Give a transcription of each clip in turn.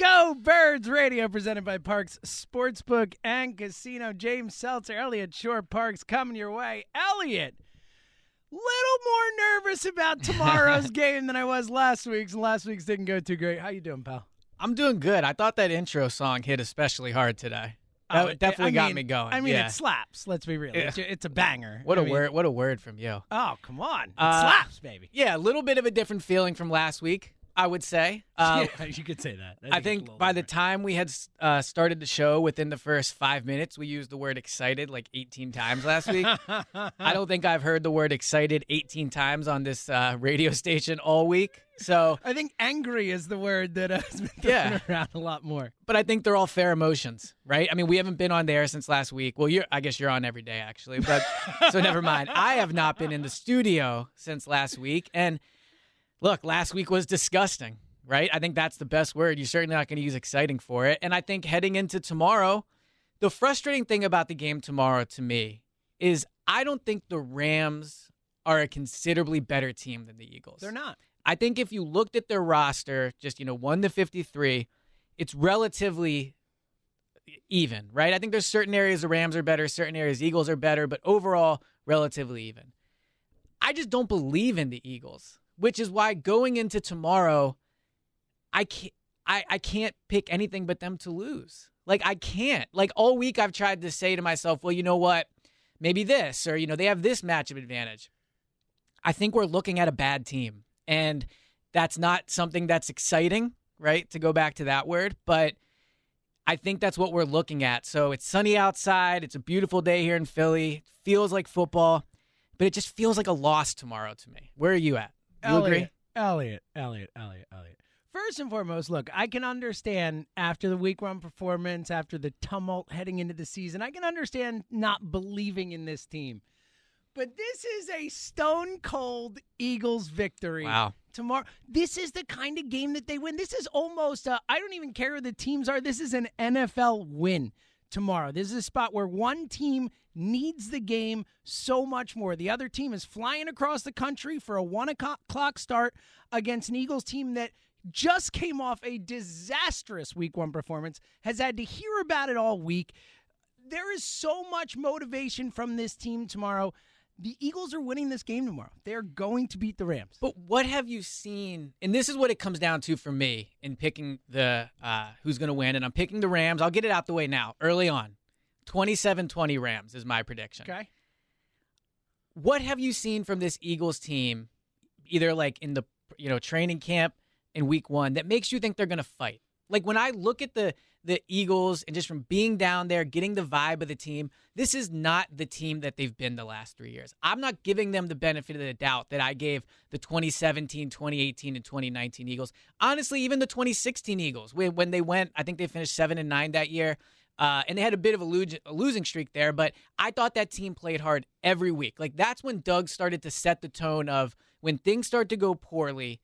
Go Birds Radio, presented by Parx Sportsbook and Casino. James Seltzer, Elliot Shorr-Parks coming your way. Elliot, little more nervous about tomorrow's game than I was last week's, and last week's didn't go too great. How you doing, pal? I'm doing good. I thought that intro song hit especially hard today. That Oh, it- definitely I got mean- me going. I mean, yeah. it slaps. Let's be real. It's, it's a banger. what a a word! What a word from you. Oh, come on. It Uh, slaps, baby. Yeah, a little bit of a different feeling from last week, I would say. Uh, yeah, you could say that. I think by the time we had uh, started the show, within the first five minutes, we used the word excited like 18 times last week. I don't think I've heard the word excited 18 times on this uh, radio station all week. So, I think angry is the word that uh, has been thrown Yeah. around a lot more. but I think they're all fair emotions, right? I mean, we haven't been on there since last week. Well, you're, I guess you're on every day actually, but so never mind. I have not been in the studio since last week, and look, last week was disgusting, right? I think that's the best word. You're certainly not going to use exciting for it, and I think heading into tomorrow, the frustrating thing about the game tomorrow to me is I don't think the Rams are a considerably better team than the Eagles. They're not. I think if you looked at their roster, just you know, one to fifty-three, it's relatively even, right? I think there's certain areas the Rams are better, certain areas Eagles are better, but overall, relatively even. I just don't believe in the Eagles, which is why going into tomorrow, I can't. I, I can't pick anything but them to lose. Like I can't. Like all week I've tried to say to myself, well, you know what? Maybe this, or you know, they have this matchup advantage. I think we're looking at a bad team. And that's not something that's exciting, right? To go back to that word, but I think that's what we're looking at. So it's sunny outside. It's a beautiful day here in Philly. It feels like football, but it just feels like a loss tomorrow to me. Where are you at? You Elliot, agree? Elliot, Elliot, Elliot, Elliot. First and foremost, look, I can understand after the week one performance, after the tumult heading into the season, I can understand not believing in this team. But this is a stone cold Eagles victory. Wow. Tomorrow, this is the kind of game that they win. This is almost, I I don't even care who the teams are. This is an NFL win tomorrow. This is a spot where one team needs the game so much more. The other team is flying across the country for a one o'clock start against an Eagles team that just came off a disastrous week one performance, has had to hear about it all week. There is so much motivation from this team tomorrow. The Eagles are winning this game tomorrow. They're going to beat the Rams. But what have you seen? And this is what it comes down to for me in picking the uh, who's going to win. And I'm picking the Rams. I'll get it out the way now, early on. 27 20 Rams is my prediction. Okay. What have you seen from this Eagles team, either like in the you know training camp in week one, that makes you think they're going to fight? Like when I look at the the Eagles and just from being down there, getting the vibe of the team, this is not the team that they've been the last three years. I'm not giving them the benefit of the doubt that I gave the 2017, 2018, and 2019 Eagles. Honestly, even the 2016 Eagles, when when they went, I think they finished seven and nine that year. Uh, and they had a bit of a, lo- a losing streak there, but I thought that team played hard every week. Like that's when Doug started to set the tone of when things start to go poorly,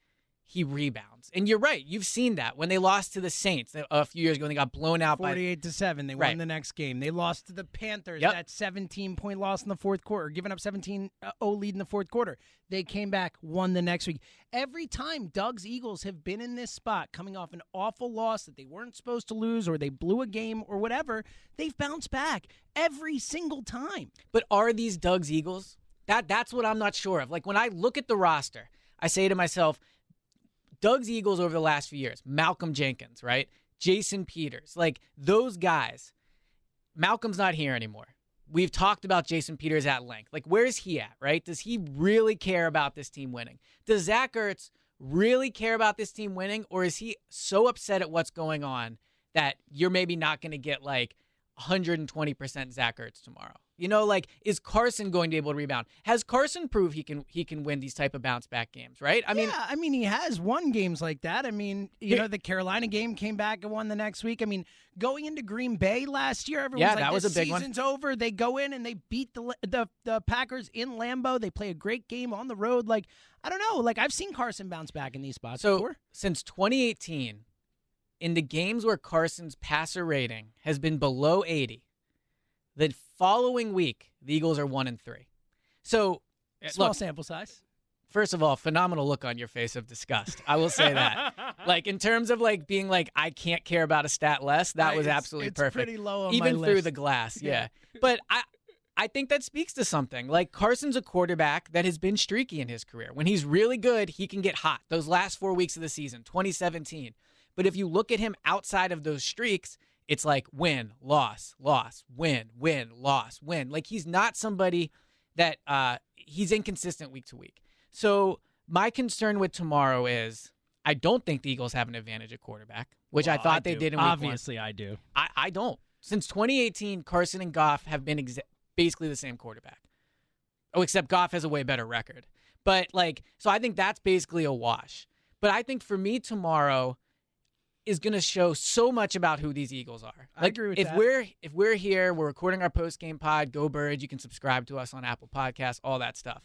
he rebounds. And you're right. You've seen that when they lost to the Saints uh, a few years ago. and They got blown out 48 by to 7. They Right. won the next game. They lost to the Panthers. Yep. That 17 point loss in the fourth quarter, giving up 17 0 lead in the fourth quarter. They came back, won the next week. Every time Doug's Eagles have been in this spot, coming off an awful loss that they weren't supposed to lose or they blew a game or whatever, they've bounced back every single time. But are these Doug's Eagles? That that's what I'm not sure of. Like when I look at the roster, I say to myself, Doug's Eagles over the last few years, Malcolm Jenkins, right? Jason Peters, like those guys. Malcolm's not here anymore. We've talked about Jason Peters at length. Like, where's he at, right? Does he really care about this team winning? Does Zach Ertz really care about this team winning? Or is he so upset at what's going on that you're maybe not going to get like 120% Zach Ertz tomorrow? You know, like is Carson going to be able to rebound? Has Carson proved he can he can win these type of bounce back games, right? I mean, yeah, I mean, he has won games like that. I mean, you know, the Carolina game came back and won the next week. I mean, going into Green Bay last year, everyone's Yeah, like, that was a big one. season's over. They go in and they beat the, the the Packers in Lambeau. They play a great game on the road. Like, I don't know. Like, I've seen Carson bounce back in these spots So before. since 2018, in the games where Carson's passer rating has been below 80, the following week the Eagles are one and three. So eh, Small look, sample size. first of all, phenomenal look on your face of disgust. I will say that. like in terms of like being like I can't care about a stat less, that Right, was it's- absolutely it's perfect. pretty low on even my through list. the glass. Yeah. Yeah. but I I think that speaks to something. Like Carson's a quarterback that has been streaky in his career. When he's really good, he can get hot. Those last 4 weeks of the season, 2017. But if you look at him outside of those streaks, it's like win, loss, loss, win, win, loss, win. Like he's not somebody that uh he's inconsistent week to week. So my concern with tomorrow is I don't think the Eagles have an advantage at quarterback, which I Well, thought they do. did in week one. Obviously, I do. I, I don't. Since 2018, Carson and Goff have been exa- basically the same quarterback. Oh, except Goff has a way better record. But like, so I think that's basically a wash. But I think for me tomorrow is going to show so much about who these Eagles are. I agree with if that. we're if we're here, we're recording our post game pod. Go Birds! You can subscribe to us on Apple Podcasts, all that stuff.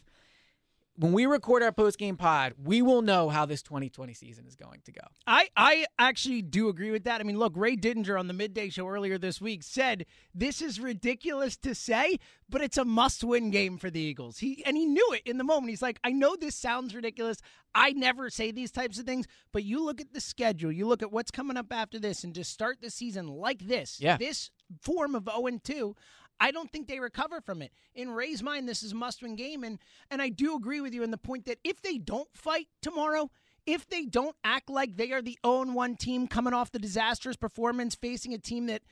When we record our post game pod, we will know how this 2020 season is going to go. I, I actually do agree with that. I mean, look, Ray Didinger on the midday show earlier this week said this is ridiculous to say, but it's a must-win game for the Eagles. He and he knew it in the moment. He's like, I know this sounds ridiculous. I never say these types of things, but you look at the schedule, you look at what's coming up after this, and to start the season like this, Yeah. this form of 0 2. I don't think they recover from it. In Ray's mind, this is a must-win game, and and I do agree with you in the point that if they don't fight tomorrow, if they don't act like they are the 0-1 team coming off the disastrous performance, facing a team that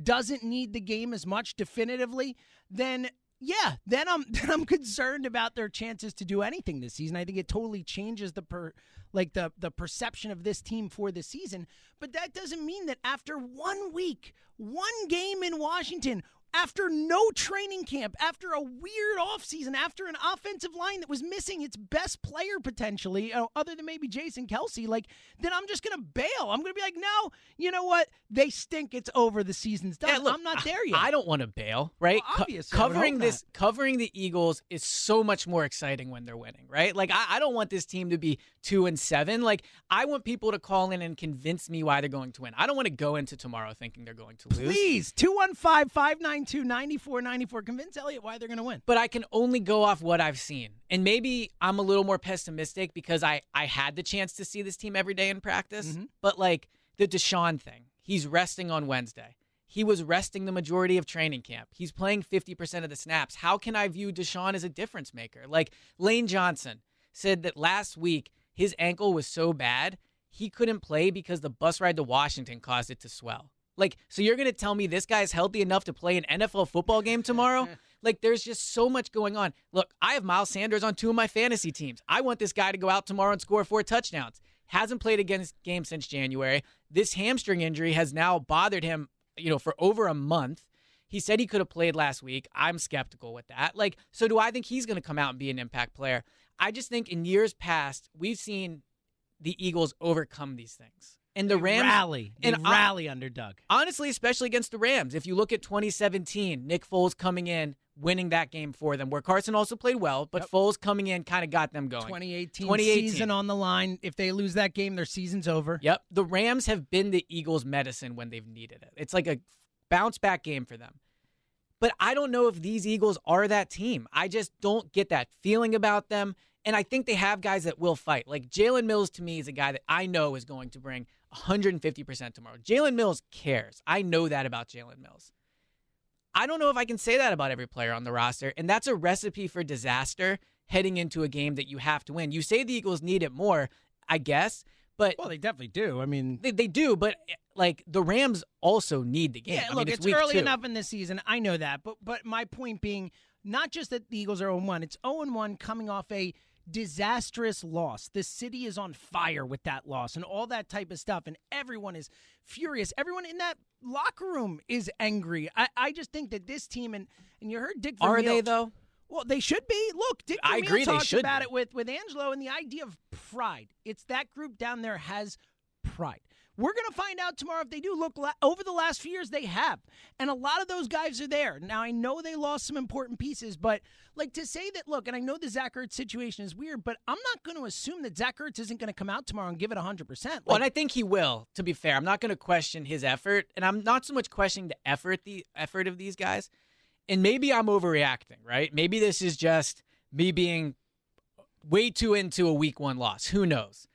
doesn't need the game as much definitively, then yeah, then I'm then I'm concerned about their chances to do anything this season. I think it totally changes the per like the the perception of this team for the season. But that doesn't mean that after one week, one game in Washington, after no training camp, after a weird offseason, after an offensive line that was missing its best player potentially, uh, other than maybe Jason Kelce, like, then I'm just going to bail. I'm going to be like, no, you know what? They stink. It's over. The season's done. Yeah, look, I'm not there yet. I don't want to bail, right? Well, obviously, would covering this, covering the Eagles is so much more exciting when they're winning, right? Like I, I don't want this team to be two and seven. Like I want people to call in and convince me why they're going to win. I don't want to go into tomorrow thinking they're going to lose. Please, 215 592 9494. Convince Elliot why they're going to win. but I can only go off what I've seen. And maybe I'm a little more pessimistic because I, I had the chance to see this team every day in practice. Mm-hmm. But like the DeSean thing, he's resting on Wednesday. He was resting the majority of training camp. He's playing 50% of the snaps. How can I view DeSean as a difference maker? Like Lane Johnson said that last week his ankle was so bad he couldn't play because the bus ride to Washington caused it to swell. Like, so you're going to tell me this guy's healthy enough to play an NFL football game tomorrow? like, there's just so much going on. Look, I have Miles Sanders on two of my fantasy teams. I want this guy to go out tomorrow and score four touchdowns. Hasn't played against game since January. This hamstring injury has now bothered him, you know, for over a month. He said he could have played last week. I'm skeptical with that. Like, so do I think he's going to come out and be an impact player? I just think in years past, we've seen the Eagles overcome these things. And the They Rams rally. They and rally under Doug. honestly, especially against the Rams. If you look at 2017, Nick Foles coming in, winning that game for them, where Carson also played well, but Yep. Foles coming in kind of got them going. 2018, 2018. season on the line. If they lose that game, their season's over. Yep. The Rams have been the Eagles' medicine when they've needed it. It's like a bounce back game for them. But I don't know if these Eagles are that team. I just don't get that feeling about them. And I think they have guys that will fight. Like Jalen Mills to me is a guy that I know is going to bring 150% tomorrow. Jalen Mills cares. I know that about Jalen Mills. I don't know if I can say that about every player on the roster. And that's a recipe for disaster heading into a game that you have to win. You say the Eagles need it more, I guess. But Well, they definitely do. I mean, they, they do, but eh, like the Rams also need the game. yeah. I look, mean, it's, week early two. enough in the season. I know that, but but my point being, not just that the Eagles are 0 1. It's 0 1 coming off a disastrous loss. The city is on fire with that loss and all that type of stuff, and everyone is furious. Everyone in that locker room is angry. I, I just think that this team and and you heard Dick. Are Vermeil- they though? Well, they should be. Look, Dick I Vermeil agree they talked should about be. it with with Angelo and the idea of pride. It's that group down there has pride. We're going to find out tomorrow if they do look over the last few years they have. And a lot of those guys are there. Now I know they lost some important pieces, but like to say that look, and I know the Zach Ertz situation is weird, but I'm not going to assume that Zach Ertz isn't going to come out tomorrow and give it 100%. Well, and I think he will. To be fair, I'm not going to question his effort, and I'm not so much questioning the effort the effort of these guys. And maybe I'm overreacting, right? Maybe this is just me being way too into a week one loss. Who knows?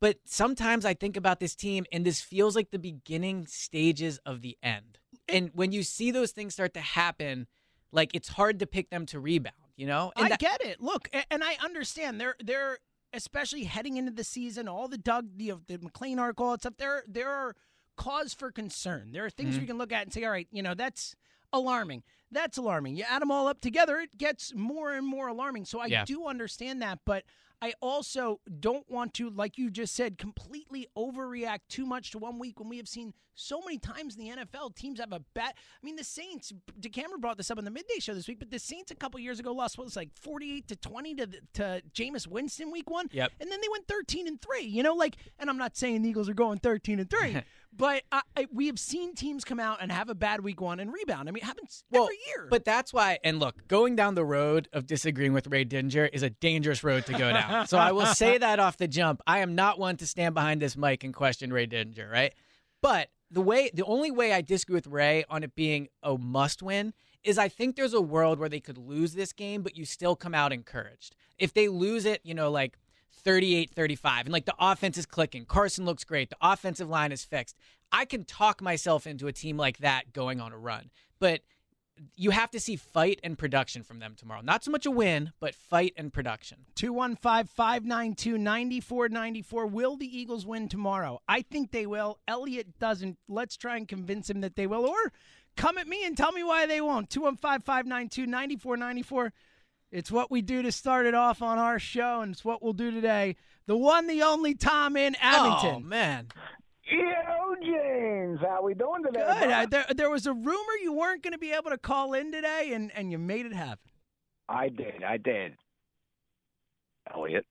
But sometimes I think about this team, and this feels like the beginning stages of the end. And when you see those things start to happen, like it's hard to pick them to rebound. You know? And I that- get it. Look, and I understand. They're they're especially heading into the season. All the Doug, the the McLane article, all that stuff. There there are cause for concern. There are things Mm-hmm. we can look at and say, all right, you know, that's alarming. That's alarming. You add them all up together, it gets more and more alarming. So I Yeah. do understand that, but I also don't want to, like you just said, completely overreact too much to one week when we have seen so many times in the NFL teams have a bet. I mean, the Saints. DeCamara brought this up on the midday show this week, but the Saints a couple years ago lost what was like forty-eight to twenty to the- to Jameis Winston week one. Yep. And then they went thirteen and three. You know, like, and I'm not saying the Eagles are going thirteen and three, but I, I, we have seen teams come out and have a bad week one and rebound. I mean, it happens well, every year. But that's why, and look, going down the road of disagreeing with Ray Dinger is a dangerous road to go down. so I will say that off the jump. I am not one to stand behind this mic and question Ray Dinger, right? But the way, the only way I disagree with Ray on it being a must win is I think there's a world where they could lose this game, but you still come out encouraged. If they lose it, you know, like 38 35, and like the offense is clicking, Carson looks great, the offensive line is fixed, I can talk myself into a team like that going on a run. But you have to see fight and production from them tomorrow. Not so much a win, but fight and production. 215 592 9494. Will the Eagles win tomorrow? I think they will. Elliot doesn't. Let's try and convince him that they will. Or come at me and tell me why they won't. 215 592 9494. It's what we do to start it off on our show, and it's what we'll do today. The one, the only Tom in Abington. Oh Abington. man, Yo, James, how we doing today? Good. bud? Uh, there, there was a rumor you weren't going to be able to call in today, and, and you made it happen. I did, I did. Elliot.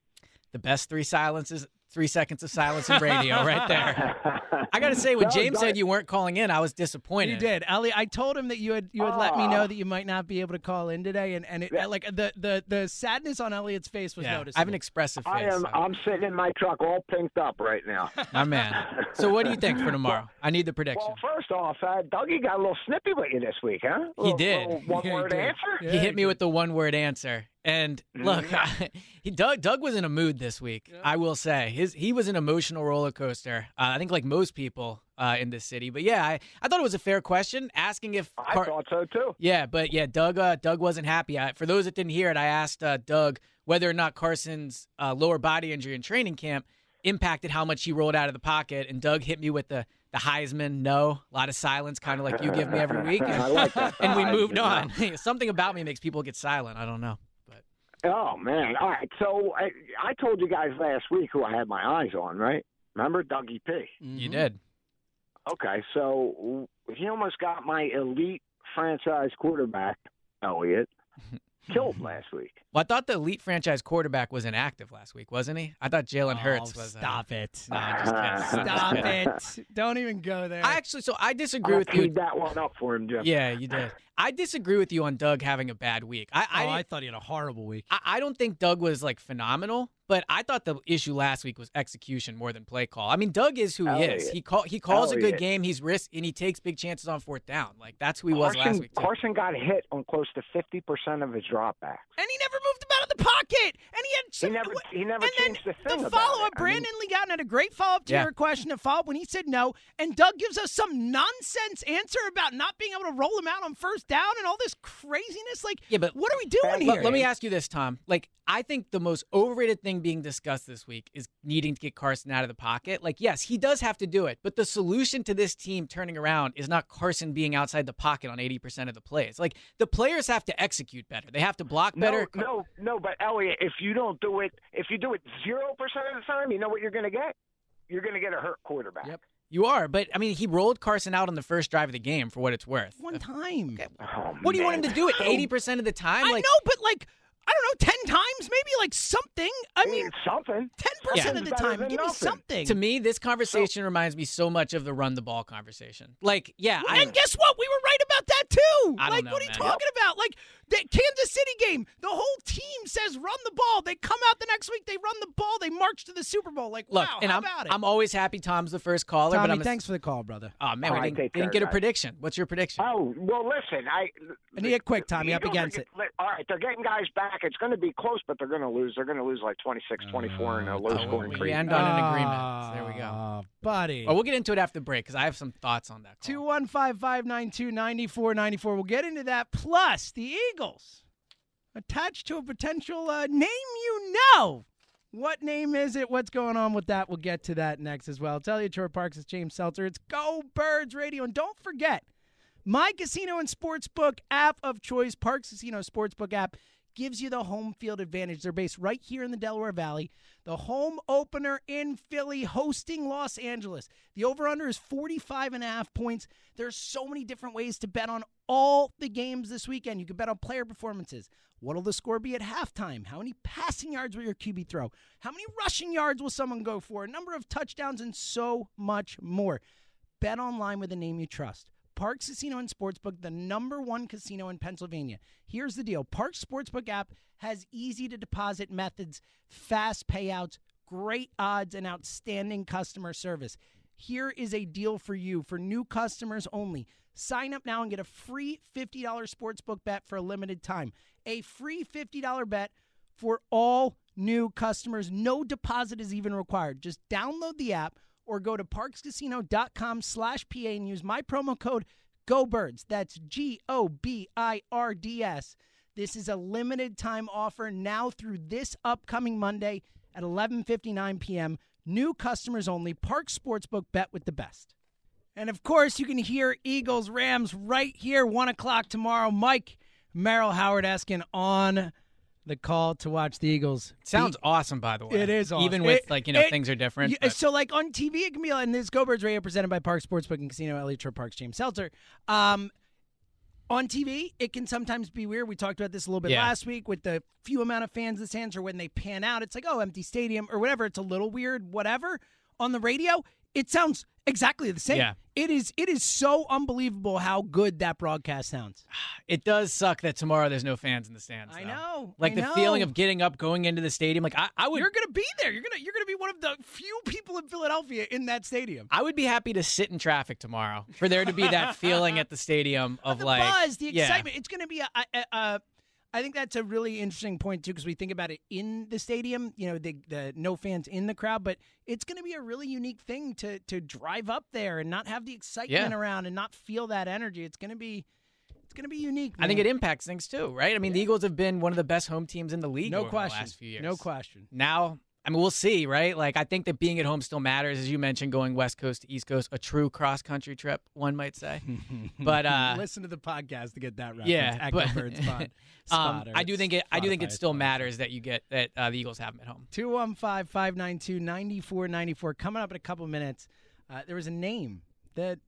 the best three silences, three seconds of silence in radio, right there. I got to say, when James said you weren't calling in, I was disappointed. You did, Ellie. I told him that you had you had let me know that you might not be able to call in today, and and it, Yeah. like the the the sadness on Elliot's face was Yeah, noticeable. I have an expressive face. I am. so- I'm sitting in my truck, all pinked up right now. My man. So, what do you think for tomorrow? I need the prediction. Well, first off, uh, Dougie got a little snippy with you this week, huh? He did. One word did. answer. Yeah, he hit me with the one word answer. And look, he Doug Doug was in a mood this week. I will say his he was an emotional roller coaster. Uh, I think like most people uh, in this city. But yeah, I, I thought it was a fair question asking if I thought so too. yeah, but yeah, Doug uh, Doug wasn't happy. I, for those that didn't hear it, I asked uh, Doug whether or not Carson's uh, lower body injury in training camp impacted how much he rolled out of the pocket, and Doug hit me with the the Heisman no, a lot of silence, kind of like you give me every week, and, I like and we moved on. Something about me makes people get silent. I don't know, Oh man! All right. So I, I told you guys last week who I had my eyes on, right? Remember Dougie P? you did. Okay, so he almost got my elite franchise quarterback, Elliot. killed last week. Well, I thought the elite franchise quarterback was inactive last week, wasn't he? I thought Jalen Hurts oh, was. uh, Stop it. No, I'm just kidding. I'm just Stop it. Don't even go there. I actually, so I disagree I'll with you. that one up for him, Jim. Yeah, you did. I disagree with you on Doug having a bad week. I, I, oh, I thought he had a horrible week. I, I don't think Doug was like phenomenal, but I thought the issue last week was execution more than play call. I mean, Doug is who he is. Elliott. He call he calls a good Elliott. game. He's risk and he takes big chances on fourth down. Like that's who he was Carson, last week. Too. Carson got hit on close to fifty percent of his dropbacks. And he never moved him out of the pocket. And he had He never, he never and changed then the thing the follow up, it. I mean, Brandon Lee Gowton had a great follow up to Yeah. your question to follow up when he said no. And Doug gives us some nonsense answer about not being able to roll him out on first down and all this craziness. Like, Yeah, but- what are we doing Let, here? let me ask you this, Tom. Like, I think the most overrated thing being discussed this week is needing to get Carson out of the pocket. Like, yes, he does have to do it, but the solution to this team turning around is not Carson being outside the pocket on 80% of the plays. Like, the players have to execute better. They have to block better. No, no, no. But Elliot, if you don't do it, if you do it zero percent of the time, you know what you're going to get? You're going to get a hurt quarterback. Yep. You are, but I mean, he rolled Carson out on the first drive of the game for what it's worth. One time. Oh, What do you want him to do it 80% of the time? I like, know, but like, I don't know, 10 times? Maybe like something. I mean, something. 10% Yeah. of the time. than Give me something. to me, this conversation reminds me so much of the run the ball conversation. Like, yeah, I, and guess what? We were right about that too. I don't like, know, what are you man. talking about? Like the Kansas City game, the whole team says run the ball. They come out the next week, they run the ball, they march to the Super Bowl. Like, look, wow, and how I'm, about it? I'm always happy Tom's the first caller, Tommy, but I'm thanks for the call, brother. Oh man, All we right, didn't, take didn't get a guys. prediction. What's your prediction? Oh well, listen. I I need it quick, Tommy, up against are it. All right, they're getting guys back. It's going to be close, but they're going to lose. They're going to lose like 26-24 in a low Oh, scoring we end on an agreement. So there we go. Ah, buddy. Well, we'll get into it after the break because I have some thoughts on that. Call. 215 592 9494. We'll get into that. Plus, the Eagles attached to a potential uh, name you know. What name is it? What's going on with that? We'll get to that next as well. Tell you, Shorr-Parks, it's James Seltzer. It's Go Birds Radio. And don't forget, my casino and sportsbook app of choice, Parx Casino Sportsbook app, gives you the home field advantage. They're based right here in the Delaware Valley. The home opener in Philly, hosting Los Angeles. The over under is 45 and a half points. There's so many different ways to bet on all the games this weekend. You can bet on player performances. What'll the score be at halftime? How many passing yards will your QB throw? How many rushing yards will someone go for? A number of touchdowns and so much more. Bet online with a name you trust. Parx Casino and Sportsbook, the number one casino in Pennsylvania. Here's the deal Parx Sportsbook app has easy to deposit methods, fast payouts, great odds, and outstanding customer service. Here is a deal for you for new customers only. Sign up now and get a free $50 sportsbook bet for a limited time. A free $50 bet for all new customers. No deposit is even required. Just download the app or go to parxcasino.com slash PA and use my promo code GOBIRDS. That's G O B I R D S. This is a limited time offer now through this upcoming Monday at 11:59 p.m. New customers only. Parx Sportsbook bet with the best. And of course, you can hear Eagles Rams right here, one o'clock tomorrow. Mike Merrill Howard asking on the call to watch the Eagles. Sounds beat- awesome, by the way. It is awesome. even with It- like you know it- things are different. But- so like on TV, it can be and this Go Birds Radio presented by Parx Sportsbook and Casino, Elliott Shorr-Parks, James Seltzer. Um, on TV, it can sometimes be weird. We talked about this a little bit Yeah. last week with the few amount of fans the stands, or when they pan out, it's like oh, empty stadium or whatever. It's a little weird, whatever. On the radio, it sounds exactly the same. Yeah. It is. It is so unbelievable how good that broadcast sounds. it does suck that tomorrow there's no fans in the stands. I know. Like I the know. feeling of getting up, going into the stadium. Like I, I would, You're gonna be there. You're gonna. You're gonna be one of the few people in Philadelphia in that stadium. I would be happy to sit in traffic tomorrow for there to be that feeling at the stadium uh, of the like buzz, the yeah. excitement. It's going to be a, a, a. I think that's a really interesting point too, because we think about it in the stadium. You know, the the no fans in the crowd, but it's going to be a really unique thing to to drive up there and not have the excitement Yeah. around and not feel that energy. It's going to be. It's going to be unique. I think it impacts things too, right? I mean, the Eagles have been one of the best home teams in the league No question. the last few years. No question. Now, I mean, we'll see, right? Like, I think that being at home still matters, as you mentioned, going West Coast to East Coast, a true cross country trip, one might say. but uh, listen to the podcast to get that reference. yeah, but Bird spot. um, I do think it. I do think it still spot. matters that you get that uh, the Eagles have them at home. 215 592 9494. Coming up in a couple of minutes, uh, there was a name that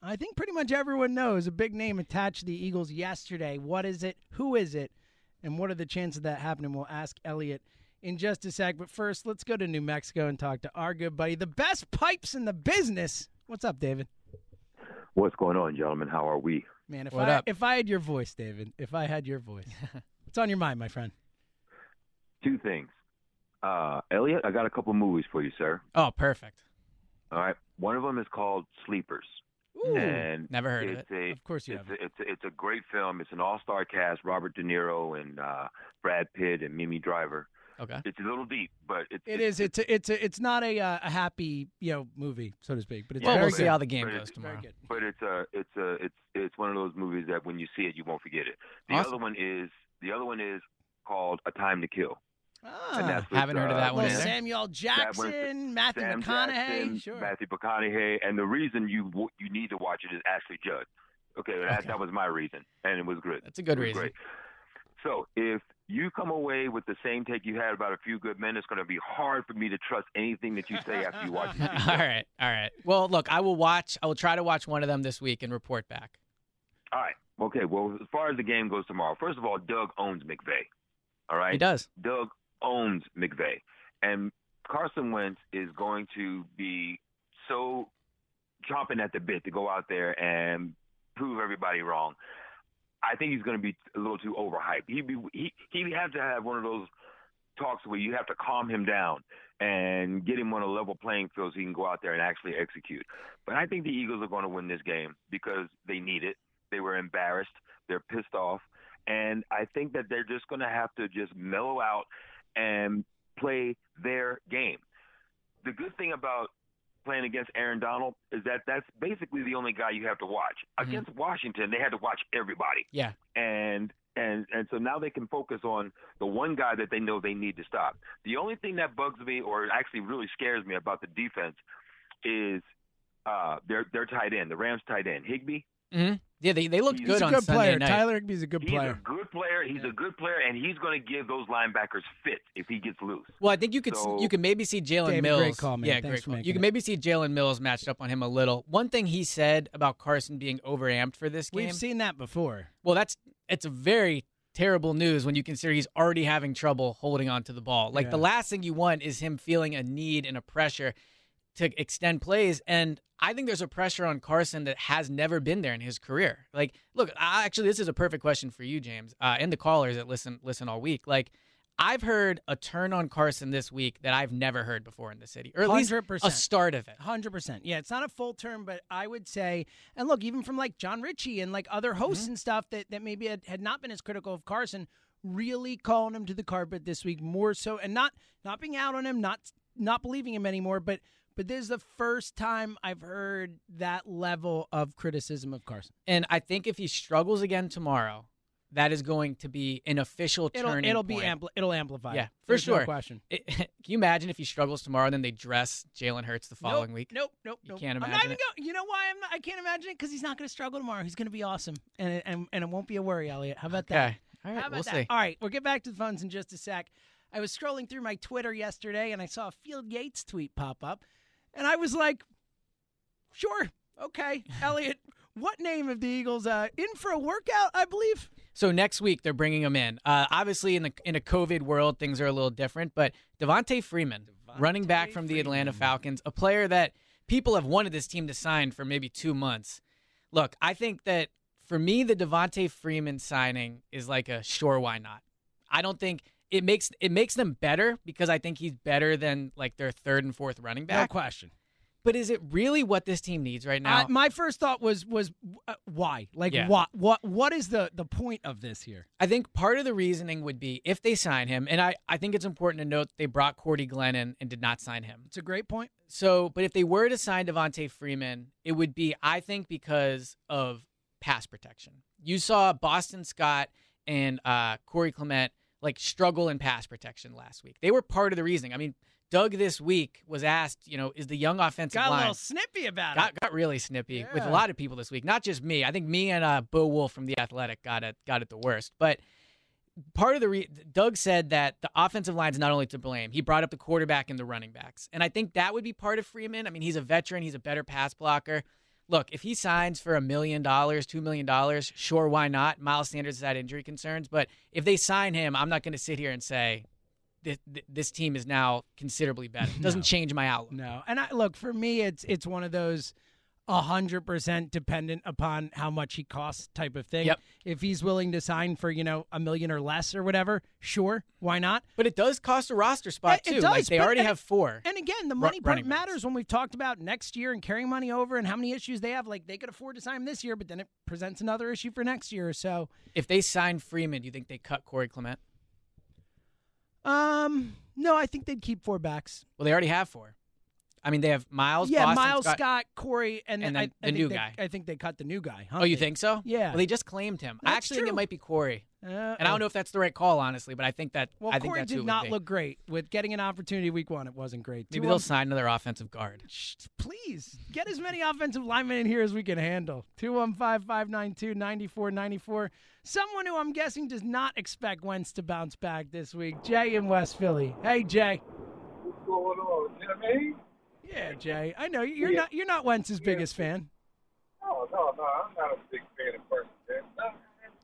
I think pretty much everyone knows, a big name attached to the Eagles yesterday. What is it? Who is it? And what are the chances of that happening? We'll ask Elliot in just a sec. But first, let's go to New Mexico and talk to our good buddy, the best pipes in the business. What's up, David? What's going on, gentlemen? How are we? Man, if What I up? if I had your voice, David, if I had your voice, what's on your mind, my friend? Two things. Uh, Elliot, I got a couple movies for you, sir. Oh, perfect. All right. One of them is called Sleepers. Ooh, and Never heard of it. A, Of course you it's haven't. A, it's, a, it's a great film. It's an all-star cast: Robert De Niro and uh, Brad Pitt and Minnie Driver. Okay. It's a little deep, but it's it is. It's a, it's a, it's not a uh, a happy you know movie, so to speak. But it's well, very we'll good. see how the game Very goes good. tomorrow. But it's a it's a it's it's one of those movies that when you see it, you won't forget it. The Awesome. other one is the other one is called A Time to Kill. Ah, and that's with, Haven't heard of uh, that one little either. Samuel Jackson, Matthew Sam McConaughey. Jackson, sure. Matthew McConaughey, and the reason you you need to watch it is Ashley Judd. Okay, that, Okay. that was my reason, and it was good. That's a good reason. Great. So if you come away with the same take you had about a few good men, it's going to be hard for me to trust anything that you say after you watch it. all right, all right. Well, look, I will watch. I will try to watch one of them this week and report back. All right. Okay. Well, as far as the game goes tomorrow, first of all, Doug owns McVay. All right. He does. Doug owns McVay, and Carson Wentz is going to be so chomping at the bit to go out there and prove everybody wrong. I think he's going to be a little too overhyped. He be he he has to have one of those talks where you have to calm him down and get him on a level playing field so he can go out there and actually execute. But I think the Eagles are going to win this game because they need it. They were embarrassed. They're pissed off. And I think that they're just going to have to just mellow out and play their game. The good thing about playing against Aaron Donald is that that's basically the only guy you have to watch. Mhm. Against Washington, they had to watch everybody. Yeah. And and and so now they can focus on the one guy that they know they need to stop. The only thing that bugs me or actually really scares me about the defense is uh their their tight end, the Rams tight end, Higbee. hmm Yeah, they, they looked He's good a on good Sunday player. night. Tyler Higbee's a good He's player. a good player. He's a good player, and he's going to give those linebackers fits if he gets loose. Well, I think you could So- you could maybe see Jalen David, Mills. great call, man. Yeah, Thanks great for call. making You can maybe see Jalen Mills matched up on him a little. One thing he said about Carson being overamped for this game. We've seen that before. well, that's it's a very terrible news when you consider he's already having trouble holding on to the ball. Like the last thing you want is him feeling a need and a pressure to extend plays and I think there's a pressure on Carson that has never been there in his career. Like, look, I, actually, this is a perfect question for you, James, uh, and the callers that listen listen all week. Like, I've heard a turn on Carson this week that I've never heard before in the city, or at least a start of it. Hundred percent. Yeah, it's not a full term, but I would say, and look, even from like Jon Ritchie and like other hosts Mm-hmm. and stuff that that maybe had, had not been as critical of Carson, really calling him to the carpet this week more so, and not not being out on him, not not believing him anymore, but. But this is the first time I've heard that level of criticism of Carson. And I think if he struggles again tomorrow, that is going to be an official It'll turning it'll be point. ampli- it'll amplify. Yeah, for There's no sure. question. It- can you imagine if he struggles tomorrow and then they dress Jalen Hurts the following nope, week? Nope, nope, You nope. can't I'm not imagine even it? Go, you know why I'm not, I can't imagine it because he's not going to struggle tomorrow. He's going to be awesome, and it, and and it won't be a worry, Elliot. How about that? Okay. All right, How about we'll that? see. All right, we'll get back to the phones in just a sec. I was scrolling through my Twitter yesterday and I saw a Field Yates tweet pop up, and I was like, "Sure, okay, Elliot." What name of the Eagles? Uh, in for a workout, I believe. So next week they're bringing him in. Uh, obviously, in the in a COVID world, things are a little different. But Devonta Freeman, running back from the Atlanta Falcons, a player that people have wanted this team to sign for maybe two months. Look, I think that for me, the Devonta Freeman signing is like a sure why not. I don't think it makes it makes them better because I think he's better than like their third and fourth running back. No question. But is it really what this team needs right now? I, my first thought was was uh, why? Like Yeah. what? What? What is the the point of this here? I think part of the reasoning would be if they sign him, and I, I think it's important to note they brought Cordy Glennon and did not sign him. It's a great point. So, but if they were to sign Devonta Freeman, it would be, I think, because of pass protection. You saw Boston Scott and uh, Corey Clement like struggle in pass protection last week. They were part of the reasoning. I mean, Doug this week was asked, you know, is the young offensive Got a little snippy about it. got, got really snippy with a lot of people this week. Not just me. I think me and uh, Bo Wulf from the Athletic got it got it the worst. But part of the re- Doug said that the offensive line is not only to blame. He brought up the quarterback and the running backs, and I think that would be part of Freeman. I mean, he's a veteran. He's a better pass blocker. Look, if he signs for a million dollars, two million dollars, sure, why not? Miles Sanders has had injury concerns, but if they sign him, I'm not going to sit here and say this, this team is now considerably better. It doesn't No. change my outlook. No, and I look for me, it's it's one of those hundred percent dependent upon how much he costs type of thing. Yep. If he's willing to sign for you know a million or less or whatever, sure, why not? But it does cost a roster spot It- it too. like does, they already have four. And again, the money part backs. matters when we've talked about next year and carrying money over and how many issues they have. Like they could afford to sign him this year, but then it presents another issue for next year. or So, If they sign Freeman, do you think they cut Corey Clement? um, no, I think they'd keep four backs. Well, they already have four. I mean, they have Miles, yeah, Boston Miles Scott. Scott, Corey, and, and then I the think new they- guy. I think they cut the new guy. Oh, you think so? Yeah. Well, they just claimed him. I That's actually think it might be Corey. Uh, And I don't know if that's the right call, honestly, but I think that Well, I think Corey that's did would not be. look great with getting an opportunity week one. It wasn't great. Maybe Two they'll one- sign another offensive guard. Shh, please get as many offensive linemen in here as we can handle. 215 592 9494. Someone who I'm guessing does not expect Wentz to bounce back this week. Jay in West Philly. Hey, Jay. What's going on? You know what I mean? Yeah, Jay. I know you're Yeah. not you're not Wentz's biggest fan. No, no, no. I'm not a big fan of person. man. No.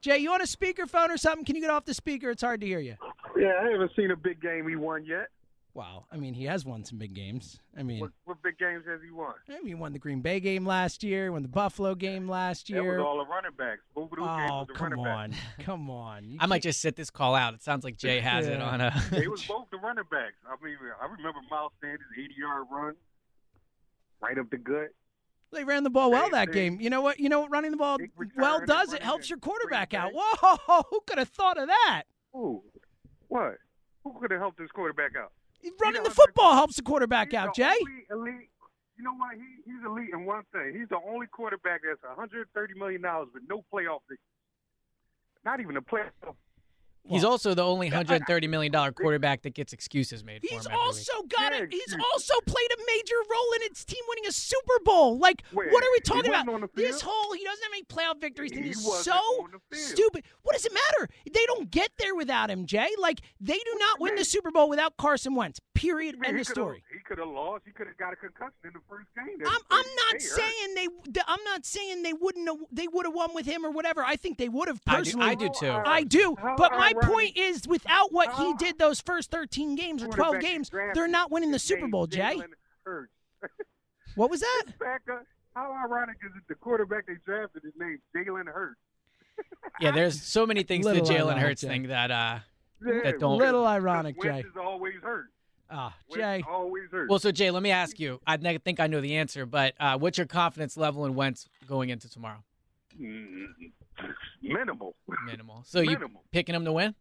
Jay, you on a speakerphone or something? Can you get off the speaker? It's hard to hear you. Yeah, I haven't seen a big game he won yet. Wow. I mean, he has won some big games. I mean, What, what big games has he won? I mean, he won the Green Bay game last year, won the Buffalo game last That year. was all the running backs. Both of those Oh, was the come running on. backs. Come on. You I might can't- just sit this call out. It sounds like Jay has it on a. They was both the running backs. I mean, I remember Miles Sanders' 80-yard run, right up the gut. They ran the ball well that game. You know what? You know what running the ball well does? It helps your quarterback out. Whoa! Who could have thought of that? Ooh, what? Who could have helped this quarterback out? Running know, the football helps the quarterback out, Jay. elite. You know what? He, he's elite in one thing. He's the only quarterback that's 130 million dollars with no playoff. Not even a playoff. He's also the only I- I- 130 million dollar quarterback that gets excuses made for He's him. every week. also got it. He's also played a major role in its team winning a Super Bowl. Like, Where? what are we talking about? This whole he doesn't have any playoff victories thing He is so on the field. stupid. What does it matter? They don't get there without him, Jay. Like, they do not win the Super Bowl without Carson Wentz. Period. I mean, End of story. He could have lost. He could have got a concussion in the first game. I'm, I'm not They saying they. I'm not saying they wouldn't. have- They would have won with him or whatever. I think they would have I do- personally. I do too. I do. But my ironic. point is, without what he did those first 13 games or 12 games, they're not winning the Super Bowl, Jay. What was that? Backer, how ironic is it the quarterback they drafted is named Jalen Hurts? Yeah, there's so many things to the Little Jalen Hurts thing that uh Yeah, That don't- Little ironic, Jay. is always hurt. Ah, Wentz Jay. always hurt. Well, so Jay, let me ask you. I think I know the answer, but uh, what's your confidence level in Wentz going into tomorrow? Mm, minimal. Minimal. So you Minimal. picking him to win?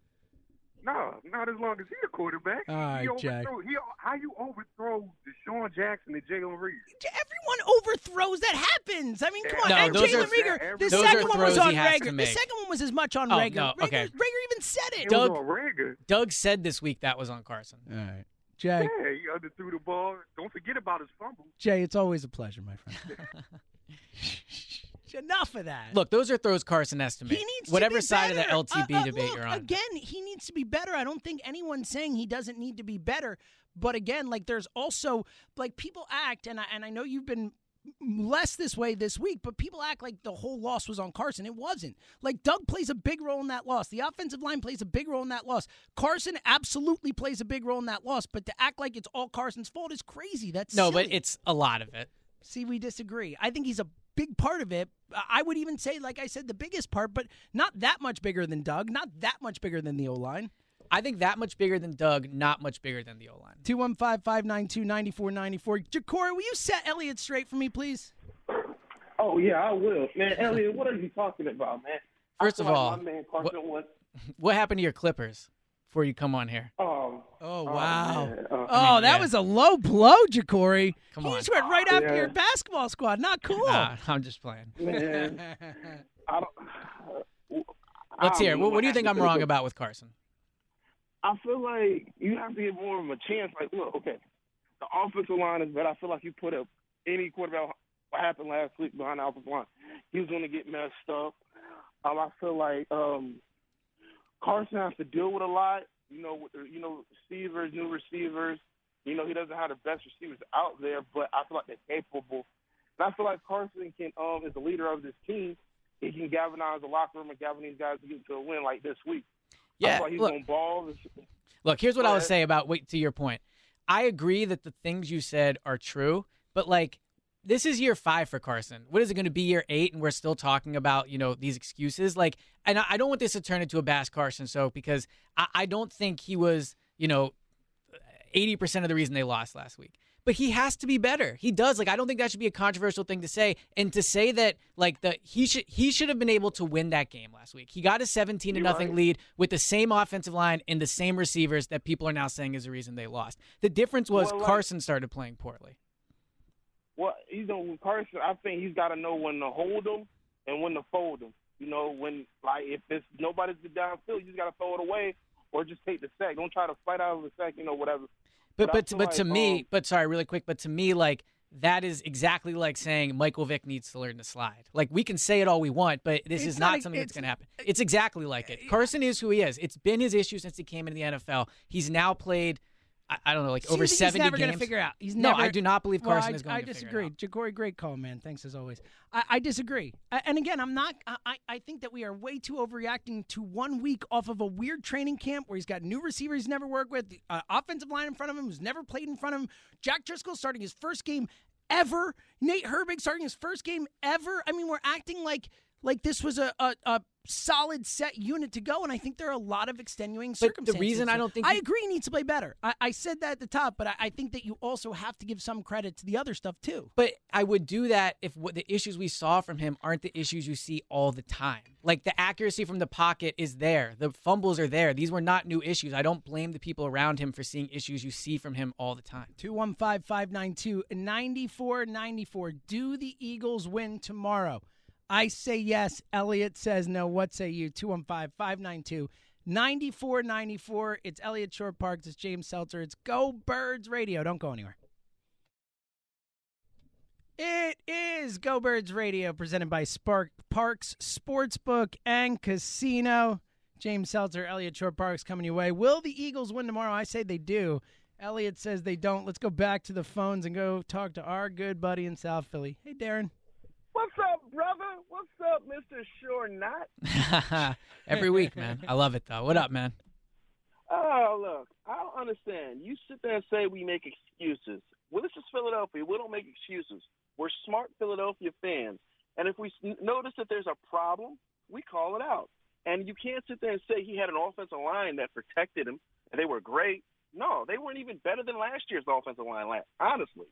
No, not as long as he's a quarterback. All right, he Jay. He, how you overthrow DeSean Jackson and Jalen Reed? Everyone overthrows. That happens. I mean, come on. No, and those Jalen are- Reagor. The second one was on Reagor. The second one was as much on Oh, Reagor. no, okay. Reagor even said it. It Doug- was on Reagor. Doug said this week that was on Carson. All right, Jay. Yeah, he underthrew the ball. Don't forget about his fumble. Jay, it's always a pleasure, my friend. Enough of that. Look, those are throws Carson has to make. He needs Whatever be side of the. LTB Uh, uh, debate look, you're on. Again, he needs to be better. I don't think anyone's saying he doesn't need to be better. But again, like there's also like people act, and I, and I know you've been less this way this week, but people act like the whole loss was on Carson. It wasn't. Like Doug plays a big role in that loss. The offensive line plays a big role in that loss. Carson absolutely plays a big role in that loss. But to act like it's all Carson's fault is crazy. That's no, silly. but it's a lot of it. See, we disagree. I think he's a big part of it. I would even say, like I said, the biggest part, but not that much bigger than Doug, not that much bigger than the O line. I think that much bigger than Doug, not much bigger than the O line. 215 592 9494. Ja'Cory, will you set Elliott straight for me, please? Oh yeah, I will, man. Elliot, what are you talking about, man? First of all, my man Carson Wentz. What happened to your Clippers before you come on here? Um, Oh, wow. man, uh, Oh, that yeah. was a low blow, Ja'Cory. Come he on. just went right after Yeah. your basketball squad. Not cool. Nah, I'm just playing. man, I don't. Let's hear. it. know What, what do you think I'm wrong about with Carson? I feel like you have to give more of him a chance. Like, look, okay, the offensive line is better. I feel like you put up any quarterback. What happened last week behind the offensive line? He was going to get messed up. Um, I feel like um, Carson has to deal with a lot. You know, with you know, receivers, new receivers. You know, he doesn't have the best receivers out there, but I feel like they're capable. And I feel like Carson can, um, is the leader of this team. He can galvanize the locker room and galvanize guys to get to a win like this week. Yeah, like he's look- going to ball. Look, here's what Go I would ahead. say about wait to your point. I agree that the things you said are true, but like this is year five for Carson. What is it going to be year eight, and we're still talking about you know these excuses? Like, and I don't want this to turn into a Bass Carson show because I, I don't think he was you know eighty percent of the reason they lost last week. But he has to be better. He does. Like I don't think that should be a controversial thing to say. And to say that like the he should he should have been able to win that game last week. He got a seventeen to nothing right. lead with the same offensive line and the same receivers that people are now saying is the reason they lost. The difference was Well, like- Carson started playing poorly. Well, he's on Carson. I think he's got to know when to hold them and when to fold them. You know, when like if it's nobody's downfield, you just got to throw it away or just take the sack. Don't try to fight out of the sack. You know, whatever. But But I but feel but to like, me, um, but sorry, really quick, but to me, like that is exactly like saying Michael Vick needs to learn to slide. Like we can say it all we want, but this is not not, a- something that's going to happen. It's exactly like it. Carson is who he is. It's been his issue since he came into the NFL. He's now played, I, I don't know, like So over seventy he's never games. gonna figure out. He's no, I do not believe Well, Carson I, is going I to figure disagree. Ja'Cory, great call, man. Thanks as always. I, I disagree. And again, I'm not. I- I, think that we are way too overreacting to one week off of a weird training camp where he's got new receivers he's never worked with, the uh, offensive line in front of him who's never played in front of him. Jack Driscoll starting his first game ever. Nate Herbig starting his first game ever. I mean, we're acting like like this was a, a, a solid set unit to go, and I think there are a lot of extenuating But the circumstances. reason I don't think I agree he needs to play better. I, I said that at the top, but I, I think that you also have to give some credit to the other stuff too. But I would do that if what the issues we saw from him aren't the issues you see all the time. Like the accuracy from the pocket is there, the fumbles are there. These were not new issues. I don't blame the people around him for seeing issues you see from him all the time. 215 592 9494. Do the Eagles win tomorrow? I say yes. Elliot says no. What say you? 215 592 9494. It's Elliot Shorr-Parks. It's James Seltzer. It's Go Birds Radio. Don't go anywhere. It is Go Birds Radio presented by Spark Parx Sportsbook and Casino. James Seltzer, Elliot Shorr-Parks coming your way. Will the Eagles win tomorrow? I say they do. Elliot says they don't. Let's go back to the phones and go talk to our good buddy in South Philly. Hey, Darren. What's up, brother? What's up, Mister Sure Not? Every week, man. I love it though. What up, man? Oh, look, I don't understand. You sit there and say we make excuses. Well, this is Philadelphia. We don't make excuses. We're smart Philadelphia fans. And if we notice that there's a problem, we call it out. And you can't sit there and say he had an offensive line that protected him and they were great. No, they weren't even better than last year's offensive line, honestly.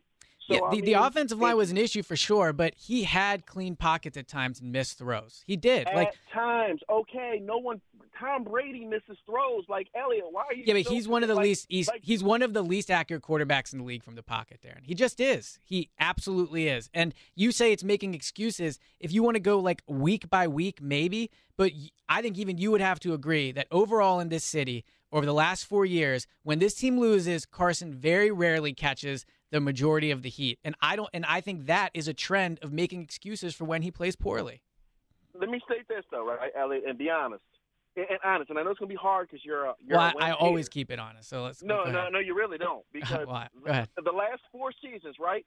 So, yeah, I the, the offensive line was an issue for sure, but he had clean pockets at times and missed throws. He did. At Like times, okay, no one. Tom Brady misses throws. Like Elliot, why are you? Yeah, but he's one of the like- least he's, like- he's one of the least accurate quarterbacks in the league from the pocket, Darren. He just is. He absolutely is. And you say it's making excuses. If you want to go like week by week, maybe, but I think even you would have to agree that overall in this city over the last 4 years, when this team loses, Carson very rarely catches the majority of the heat. And I don't and I think that is a trend of making excuses for when he plays poorly. let me state this though, right, Elliot, and be honest. And, and honest, and I know it's gonna be hard because you're a. You're Well, a I, I always keep it honest. So let's No, no, no, you really don't because ahead. the last four seasons, right?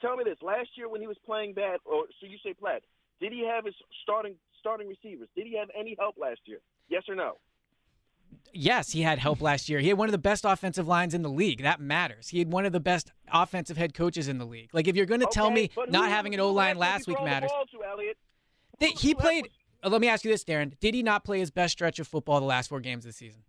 Tell me this: last year when he was playing bad, or so you say Platt, did he have his starting starting receivers? Did he have any help last year? Yes or no? Yes, he had help last year. He had one of the best offensive lines in the league. That matters. He had one of the best offensive head coaches in the league. Like if you're going to tell me not having an O line last week matters. to, Elliot? He played. was- uh, let me ask you this, Darren. Did he not play his best stretch of football the last four games this season?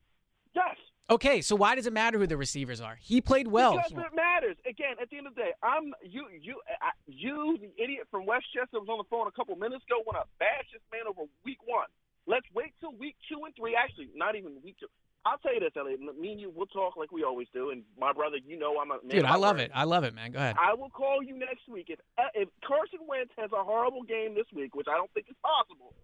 Yes. Okay, so why does it matter who the receivers are? He played well. Because it matters. Again, at the end of the day, I'm you, you, I, you, the idiot from Westchester was on the phone a couple minutes ago. Want to bash this man over week one? Let's wait till week two and three. Actually, not even week two. I'll tell you this, Elliot. Me and you, we'll talk like we always do. And my brother, you know, I'm a man Dude, I love it. I love it, man. Go ahead. I will call you next week if if Carson Wentz has a horrible game this week, which I don't think is possible.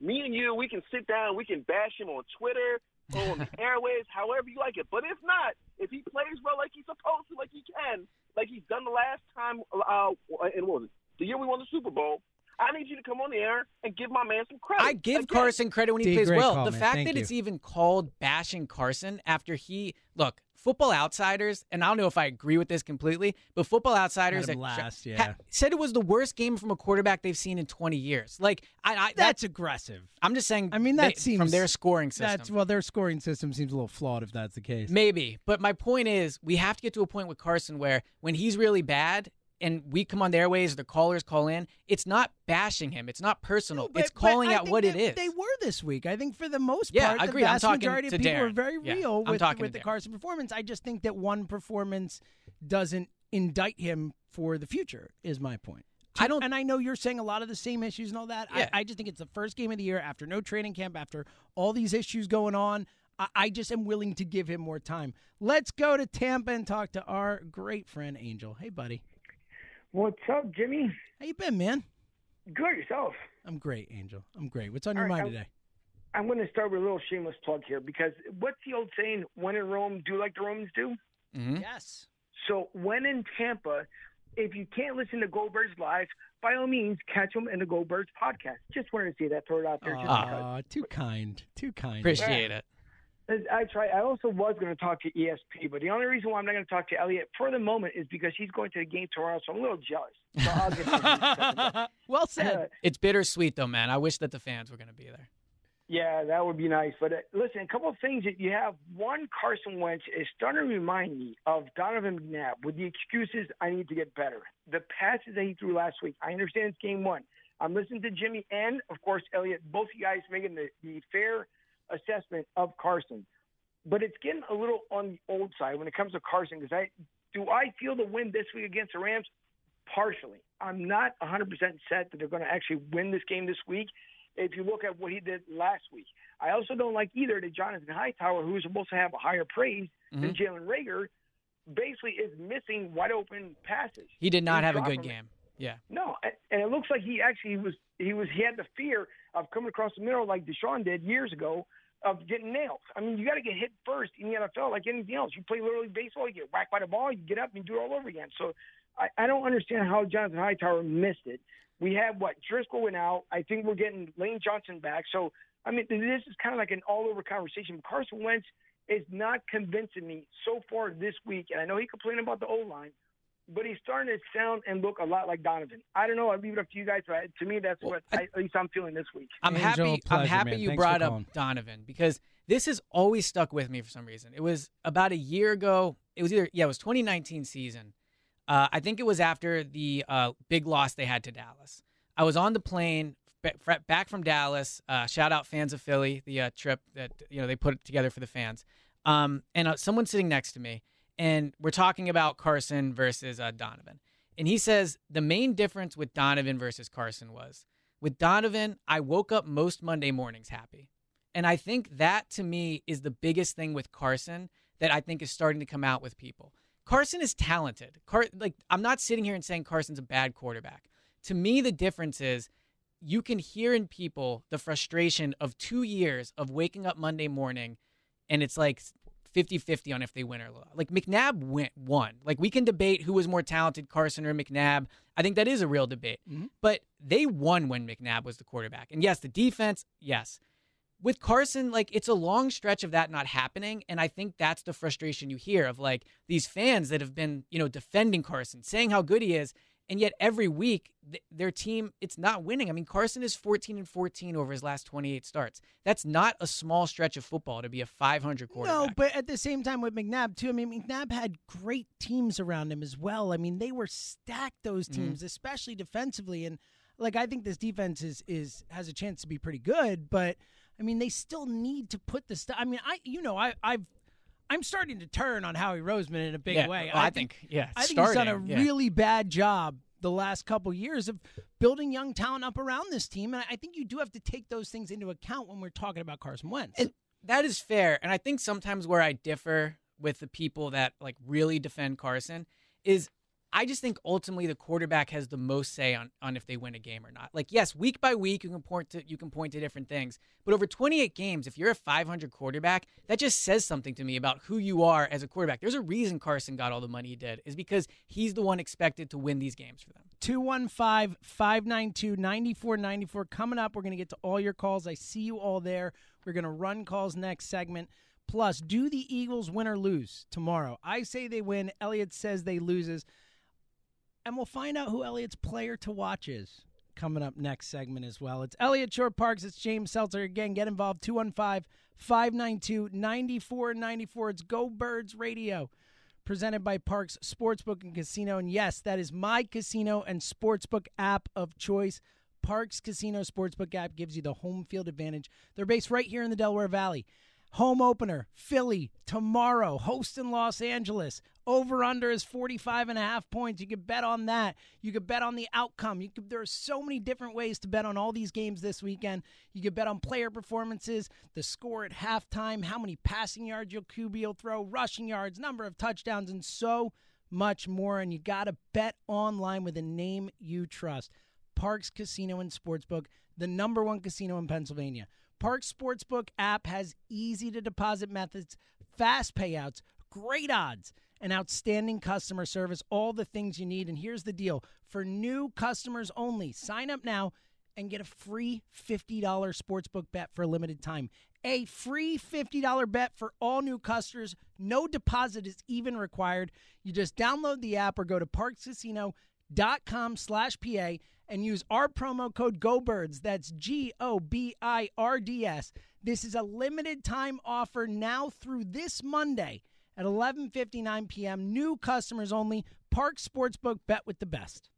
Me and you, we can sit down, we can bash him on Twitter, on the airways, however you like it. But if not, if he plays well like he's supposed to, like he can, like he's done the last time, uh, and what was it? The year we won the Super Bowl, I need you to come on the air and give my man some credit. I give Again, Carson credit when he D, plays well. call, the man. fact Thank that you. it's even called bashing Carson after he look Football Outsiders, and I don't know if I agree with this completely, but Football Outsiders Had him that- last, ha- yeah. said it was the worst game from a quarterback they've seen in 20 years. Like I, I That's that's aggressive. I'm just saying. I mean, they- that seems from their scoring system. That's well, their scoring system seems a little flawed if that's the case. Maybe. But my point is, we have to get to a point with Carson where when he's really bad and we come on the airways, the callers call in, it's not bashing him. It's not personal. No, but- it's calling out what that it is. They were this week. I think for the most Yeah, part, I the agree. I'm vast majority of people were very Yeah, real with, with the Darren. Carson performance. I just think that one performance doesn't indict him for the future. Is my point. I don't- and I know you're saying a lot of the same issues and all that. Yeah. I, I just think it's the first game of the year after no training camp, after all these issues going on. I, I just am willing to give him more time. Let's go to Tampa and talk to our great friend Angel. Hey, buddy, What's up, Jimmy? how you been, man? Good yourself. I'm great, Angel. I'm great. What's on your All right, mind I- today? I'm going to start with a little shameless plug here because what's the old saying? When in Rome, do like the Romans do. Mhm. Yes. So when in Tampa, if you can't listen to Goldbergs live, by all means, catch them in the Goldbergs podcast. Just wanted to see that, throw it out there. Just. Aw, too kind. Too kind. Appreciate it. I try. I also was going to talk to ESP, but the only reason why I'm not going to talk to Elliot for the moment is because he's going to the game tomorrow, so I'm a little jealous. So I'll get to him in a second. well said. Uh, It's bittersweet though, man. I wish that the fans were going to be there. Yeah, that would be nice. But uh, listen, a couple of things that you have. One, Carson Wentz is starting to remind me of Donovan McNabb with the excuses I need to get better. The passes that he threw last week, I understand it's game one. I'm listening to Jimmy and, of course, Elliot, both you guys making the, the fair assessment of Carson. But it's getting a little on the old side when it comes to Carson because I do I feel the win this week against the Rams partially. I'm not 100% set that they're going to actually win this game this week if you look at what he did last week. I also don't like either that Jonathan Hightower, who is supposed to have a higher praise than Mhm. Jalen Reagor, basically is missing wide open passes. He did not He's have a good game. Yeah. No, and it looks like he actually was he was he had the fear of coming across the middle like DeSean did years ago of getting nailed. I mean, you got to get hit first in the NFL like anything else. You play literally baseball, you get whacked by the ball, you get up and do it all over again. So I, I don't understand how Jonathan Hightower missed it. We had what Driscoll went out. I think we're getting Lane Johnson back. So I mean, this is kind of like an all-over conversation. Carson Wentz is not convincing me so far this week, and I know he complained about the O line, but he's starting to sound and look a lot like Donovan. I don't know. I leave it up to you guys, but to me, that's what I, at least I'm feeling this week. I'm Angel, happy. I'm happy man. you Thanks brought up calling. Donovan because this has always stuck with me for some reason. It was about a year ago. It was either yeah, it was 2019 season. Uh, I think it was after the uh, big loss they had to Dallas. I was on the plane back from Dallas. Uh, shout out fans of Philly, the uh, trip that you know they put together for the fans. Um, and uh, someone's sitting next to me, and we're talking about Carson versus uh, Donovan. And he says the main difference with Donovan versus Carson was with Donovan, I woke up most Monday mornings happy. And I think that to me is the biggest thing with Carson that I think is starting to come out with people. Carson is talented. Car- like I'm not sitting here and saying Carson's a bad quarterback. To me the difference is you can hear in people the frustration of 2 years of waking up Monday morning and it's like 50-50 on if they win or lose. Like McNabb went won. Like we can debate who was more talented, Carson or McNabb. I think that is a real debate. Mm-hmm. But they won when McNabb was the quarterback. And yes, the defense, yes. With Carson, like it's a long stretch of that not happening, and I think that's the frustration you hear of like these fans that have been, you know, defending Carson, saying how good he is, and yet every week th- their team it's not winning. I mean, Carson is 14 and 14 over his last 28 starts. That's not a small stretch of football to be a 500 quarterback. No, but at the same time with McNabb too. I mean, McNabb had great teams around him as well. I mean, they were stacked those Mm-hmm. teams, especially defensively. And like, I think this defense is is has a chance to be pretty good. But I mean, they still need to put the stuff. I mean, I you know I I've. I'm starting to turn on Howie Roseman in a big Yeah, way. well, I think- yeah, I think he's done a yeah. really bad job the last couple years of building young talent up around this team, and I think you do have to take those things into account when we're talking about Carson Wentz. And that is fair. And I think sometimes where I differ with the people that like really defend Carson is I just think ultimately the quarterback has the most say on, on if they win a game or not. Like, yes, week by week you can point to you can point to different things, but over 28 games, if you're a 500 quarterback, that just says something to me about who you are as a quarterback. There's a reason Carson got all the money he did, is because he's the one expected to win these games for them. 215 592 9494. Coming up, we're going to get to all your calls. I see you all there. We're going to run calls next segment. Plus, do the Eagles win or lose tomorrow? I say they win. Elliot says they loses. And we'll find out who Elliot's player to watch is coming up next segment as well. It's Elliot Shorr-Parks. It's James Seltzer. Again, get involved 215 592 9494. It's Go Birds Radio presented by Parx Sportsbook and Casino. And yes, that is my casino and sportsbook app of choice. Parx Casino Sportsbook app gives you the home field advantage. They're based right here in the Delaware Valley. Home opener, Philly, tomorrow, host in Los Angeles. Over under is 45 and a half points. You can bet on that. You can bet on the outcome. You could, there are so many different ways to bet on all these games this weekend. You can bet on player performances, the score at halftime, how many passing yards you'll QB will throw, rushing yards, number of touchdowns, and so much more. And you got to bet online with a name you trust. Parx Casino and Sportsbook, the number one casino in Pennsylvania. Parx Sportsbook app has easy to deposit methods, fast payouts, great odds, and outstanding customer service. All the things you need. And here's the deal for new customers only, sign up now and get a free $50 sportsbook bet for a limited time. A free $50 bet for all new customers. No deposit is even required. You just download the app or go to parxcasino.com slash PA and use our promo code GOBIRDS. That's G O B I R D S. This is a limited time offer now through this Monday at 11:59 p.m. New customers only. Parx Sportsbook bet with the best.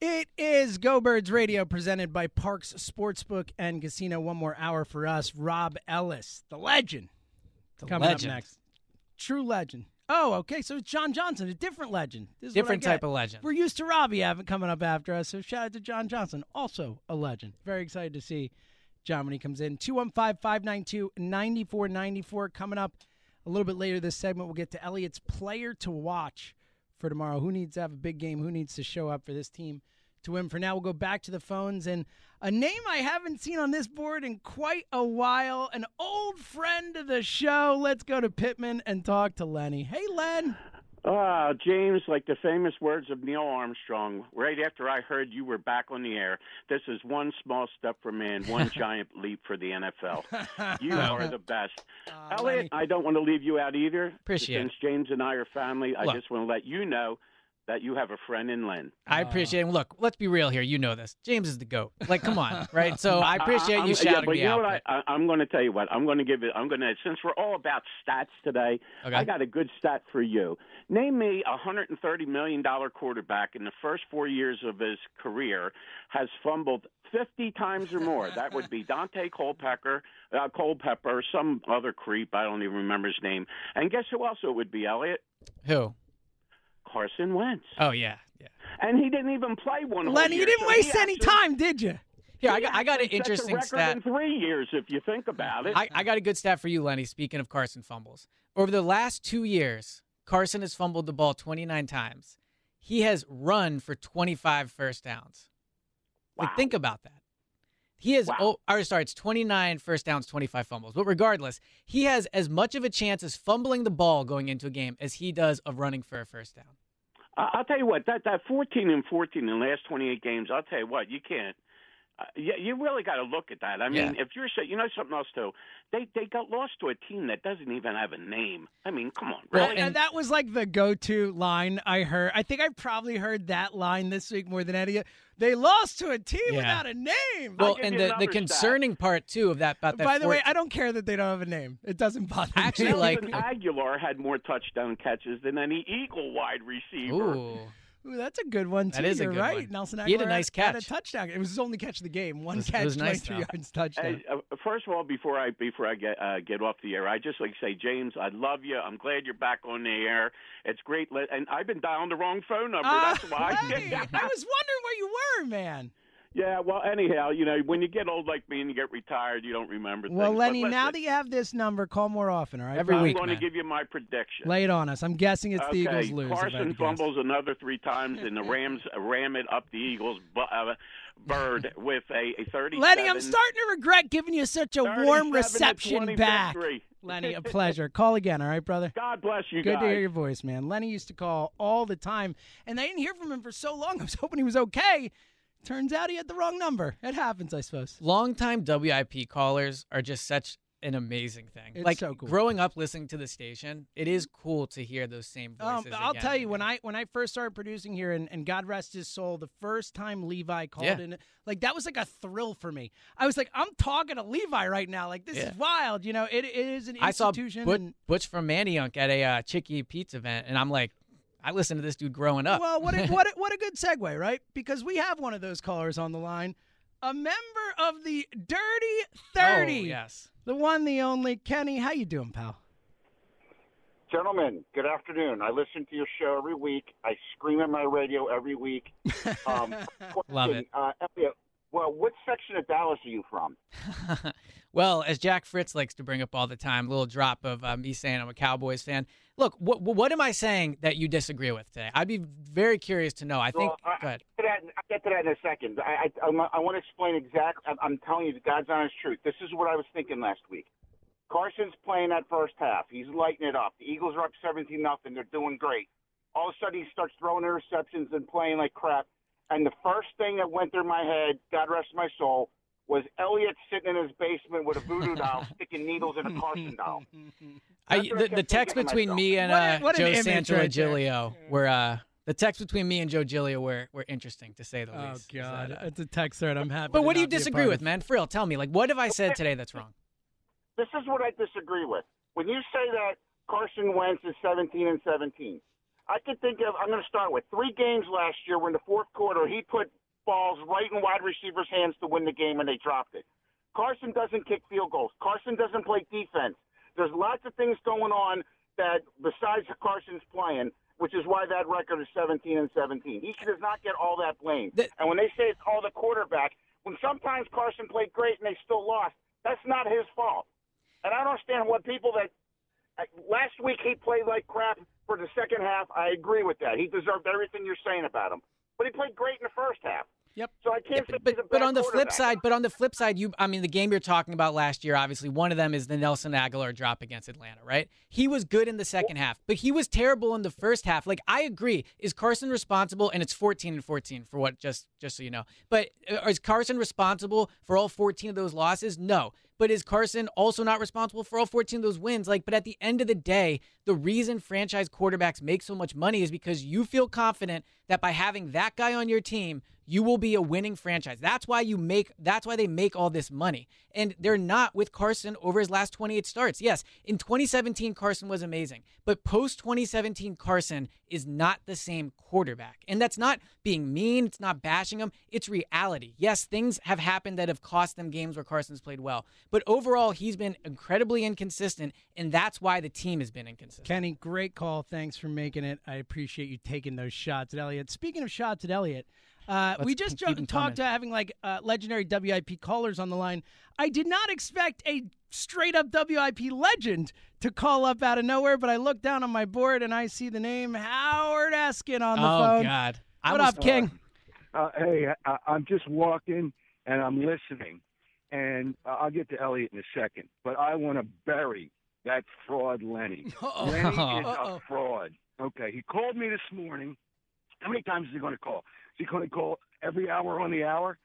It is Go Birds Radio presented by Parx Sportsbook and Casino. One more hour for us. Rob Ellis, the legend, The coming legend. up next. True legend. Oh, okay. So it's John Johnson, a different legend. This is Different type of legend. We're used to Robbie having coming up after us. So shout out to John Johnson, also a legend. Very excited to see John when he comes in. 215 592 9494. Coming up a little bit later this segment, we'll get to Elliot's player to watch for tomorrow. Who needs to have a big game? Who needs to show up for this team to win? For now, we'll go back to the phones and a name I haven't seen on this board in quite a while, an old friend of the show. Let's go to Pitman and talk to Lenny. Hey, Len. Ah, James, like the famous words of Neil Armstrong, right after I heard you were back on the air, this is one small step for man, one giant leap for the NFL. You are the best. Elliot, I don't want to leave you out either. Appreciate Since James and I are family, I Look. just want to let you know that you have a friend in Lynn. I appreciate it. Look, let's be real here. You know this. James is the goat. Like, come on, right? So I appreciate I'm- you yeah, shouting but me you know out. what? I, I, I'm going to tell you what. I'm going to give it. I'm going to since we're all about stats today. Okay. I got a good stat for you. Name me a 130 million dollar quarterback in the first four years of his career has fumbled 50 times or more. That would be Daunte Culpepper, uh, Culpepper, some other creep. I don't even remember his name. And guess who else it would be? Elliot Who? Carson Wentz. Oh yeah, yeah. And he didn't even play one. Lenny, you didn't so waste any actually- time, did you? Yeah, I got, I got an interesting stat. in three years, if you think about it. I, I got a good stat for you, Lenny. Speaking of Carson fumbles, over the last two years, Carson has fumbled the ball 29 times. He has run for 25 first downs. Like, think about that. He has, oh, or sorry, it's 29 first downs, 25 fumbles. But regardless, he has as much of a chance as fumbling the ball going into a game as he does of running for a first down. I'll tell you what that that 14 and 14 in the last 28 games. I'll tell you what you can't. Uh, you, you really got to look at that. I mean, if you're saying, you know, something else too. They they got lost to a team that doesn't even have a name. I mean, come on, really? and that was like the go-to line I heard. I think I probably heard that line this week more than any. They lost to a team Yeah. without a name. Well, and the, the concerning part too of that about that. By the way, I don't care that they don't have a name. It doesn't bother me. Actually, like- Agholor had more touchdown catches than any Eagle wide receiver. Ooh. Ooh, that's a good one too. That is a You're good right. one. Nelson He had a Agholor nice had a touchdown. It was his only catch of the game. One was- it catch, was nice, 23 though. yards touchdown. Hey, uh, first of all, before I before I get uh, get off the air, I just like to say, James, I love you. I'm glad you're back on the air. It's great, li- and I've been dialing the wrong phone number. Ah, That's why. hey, I was wondering where you were, man. Yeah, well, anyhow, you know, when you get old like me and you get retired, you don't remember Well, things. Lenny, now that you have this number, call more often, all right? Every bud? I'm week, going to give you my prediction. Lay it on us. I'm guessing it's the Eagles lose. if I Carson fumbles another three times, and the Rams ram it up the Eagles' bu- uh, bird with a, a 37. Lenny, I'm starting to regret giving you such a warm reception back. Lenny, a pleasure. Call again, all right, brother? God bless you Good guys. to hear your voice, man. Lenny used to call all the time, and I didn't hear from him for so long. I was hoping he was okay. Turns out he had the wrong number. It happens, I suppose. Longtime WIP callers are just such an amazing thing. It's like so cool. growing up listening to the station, it is cool to hear those same Um, voices. I'll again tell you when. I when I first started producing here, and, and God rest his soul, the first time Levi called Yeah. in, like that was like a thrill for me. I was like, I'm talking to Levi right now. Like this Yeah. is wild. You know, it, it is an I saw institution. Butch, and- Butch from Manayunk at a uh, Chicky Pizza event, and I'm like, I listened to this dude growing up. Well, what a, what a, what a good segue, right? Because we have one of those callers on the line, a member of the Dirty Thirty. Oh, yes. the one, the only Kenny. How you doing, pal? Gentlemen, good afternoon. I listen to your show every week. I scream at my radio every week. Um, Love it. Uh, Elliot, well, what section of Dallas are you from? well, as Jack Fritz likes to bring up all the time, a little drop of uh, me saying I'm a Cowboys fan. Look, what what am I saying that you disagree with today? I'd be very curious to know. I think. Well, I, go ahead. I'll get to that- I'll get to that in a second. I, I, I want to explain exactly. I'm, I'm telling you the God's honest truth. This is what I was thinking last week. Carson's playing that first half. He's lighting it up. The Eagles are up 17 nothing. They're doing great. All of a sudden, he starts throwing interceptions and playing like crap. And the first thing that went through my head, God rest my soul, was Elliot sitting in his basement with a voodoo doll sticking needles in a Carson doll. I, That's I the, the text between me and What a- uh, what Joe image Santoro right. Giglio were uh, the text between me and Joe Giglio were were interesting to say the Oh least. Oh God, that, uh, it's a text thread. I'm happy. but to what do you not be a disagree with, of. man? Frill, tell me, like, what have I said today that's wrong? this is what I disagree with. When you say that Carson Wentz is 17 and 17, I could think of. I'm going to start with three games last year where in the fourth quarter he put balls right in wide receivers' hands to win the game and they dropped it. Carson doesn't kick field goals. Carson doesn't play defense. There's lots of things going on that besides Carson's playing, which is why that record is 17 and 17. He does not get all that blame. and when they say it's all the quarterback, when sometimes Carson played great and they still lost, that's not his fault. And I don't understand what people that last week he played like crap for the second half. I agree with that. He deserved everything you're saying about him, but he played great in the first half. Yep. So I can't say he's a But on the flip side, but on the flip side, you I mean the game you're talking about last year, obviously one of them is the Nelson Agholor drop against Atlanta, right? He was good in the second half, but he was terrible in the first half. Like I agree, is Carson responsible and it's 14 and 14 for what just just so you know. But uh, is Carson responsible for all 14 of those losses? No. But is Carson also not responsible for all 14 of those wins? Like, but at the end of the day, the reason franchise quarterbacks make so much money is because you feel confident that by having that guy on your team, you will be a winning franchise. That's why you make that's why they make all this money. And they're not with Carson over his last 28 starts. Yes, in 2017 Carson was amazing, but post 2017 Carson is not the same quarterback. And that's not being mean, it's not bashing him, it's reality. Yes, things have happened that have cost them games where Carson's played well, but overall he's been incredibly inconsistent and that's why the team has been inconsistent. Kenny, great call. Thanks for making it. I appreciate you taking those shots at Elliot. Speaking of shots at Elliot, uh, we just jo- them talked to having like uh, legendary WIP callers on the line. I did not expect a straight up WIP legend to call up out of nowhere, but I look down on my board and I see the name Howard Eskin on the oh phone. Oh God. I What was- up, King? Uh, hey, I, I'm just walking and I'm listening, and uh, I'll get to Elliot in a second. But I want to bury that fraud, Lenny. Uh-oh. Lenny is Uh-oh. a fraud. Okay, he called me this morning. How many times is he going to call? Is he going to call every hour on the hour?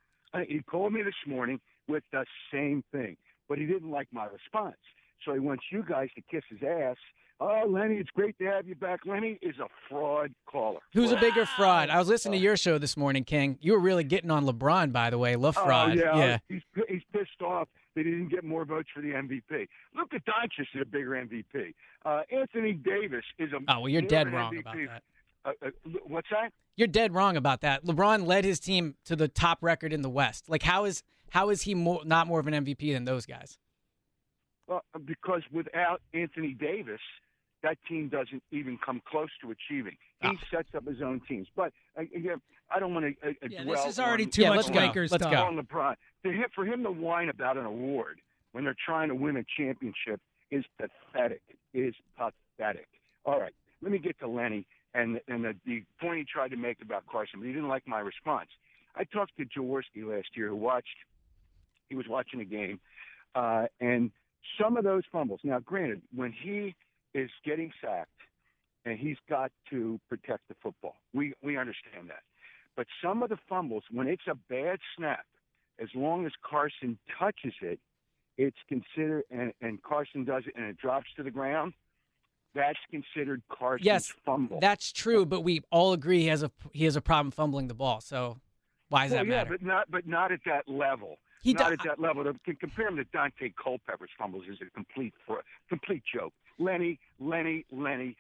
He called me this morning with the same thing, but he didn't like my response. So he wants you guys to kiss his ass. Oh, Lenny, it's great to have you back. Lenny is a fraud caller. Who's a bigger fraud? I was listening to your show this morning, King. You were really getting on LeBron, by the way. La oh, fraud. Oh, yeah. yeah. He's, he's pissed off he didn't get more votes for the MVP. Luka Doncic is a bigger MVP. Uh, Anthony Davis is a. Oh, well, you're dead wrong MVP. about that. Uh, uh, what's that? You're dead wrong about that. LeBron led his team to the top record in the West. Like, how is how is he more, not more of an MVP than those guys? Well, because without Anthony Davis, that team doesn't even come close to achieving. He sets up his own teams. But uh, again, I don't want to uh, uh, Yeah, dwell this is already on, too Yeah, much let's. Lakers Let's go. on LeBron. To him, for him to whine about an award when they're trying to win a championship is pathetic. Is pathetic. All right, let me get to Lenny and and the, the point he tried to make about Carson, but he didn't like my response. I talked to Jaworski last year, who watched. He was watching a game, uh, and some of those fumbles. Now, granted, when he is getting sacked and he's got to protect the football, we we understand that. But some of the fumbles, when it's a bad snap, as long as Carson touches it, it's considered, and, and Carson does it, and it drops to the ground. That's considered Carson's Yes, fumble. that's true, but we all agree he has a he has a problem fumbling the ball. So why does well, that yeah, matter? but not but not at that level. He not do- at that level. To compare him to Daunte Culpepper's fumbles is a complete complete joke. Lenny, Lenny, Lenny.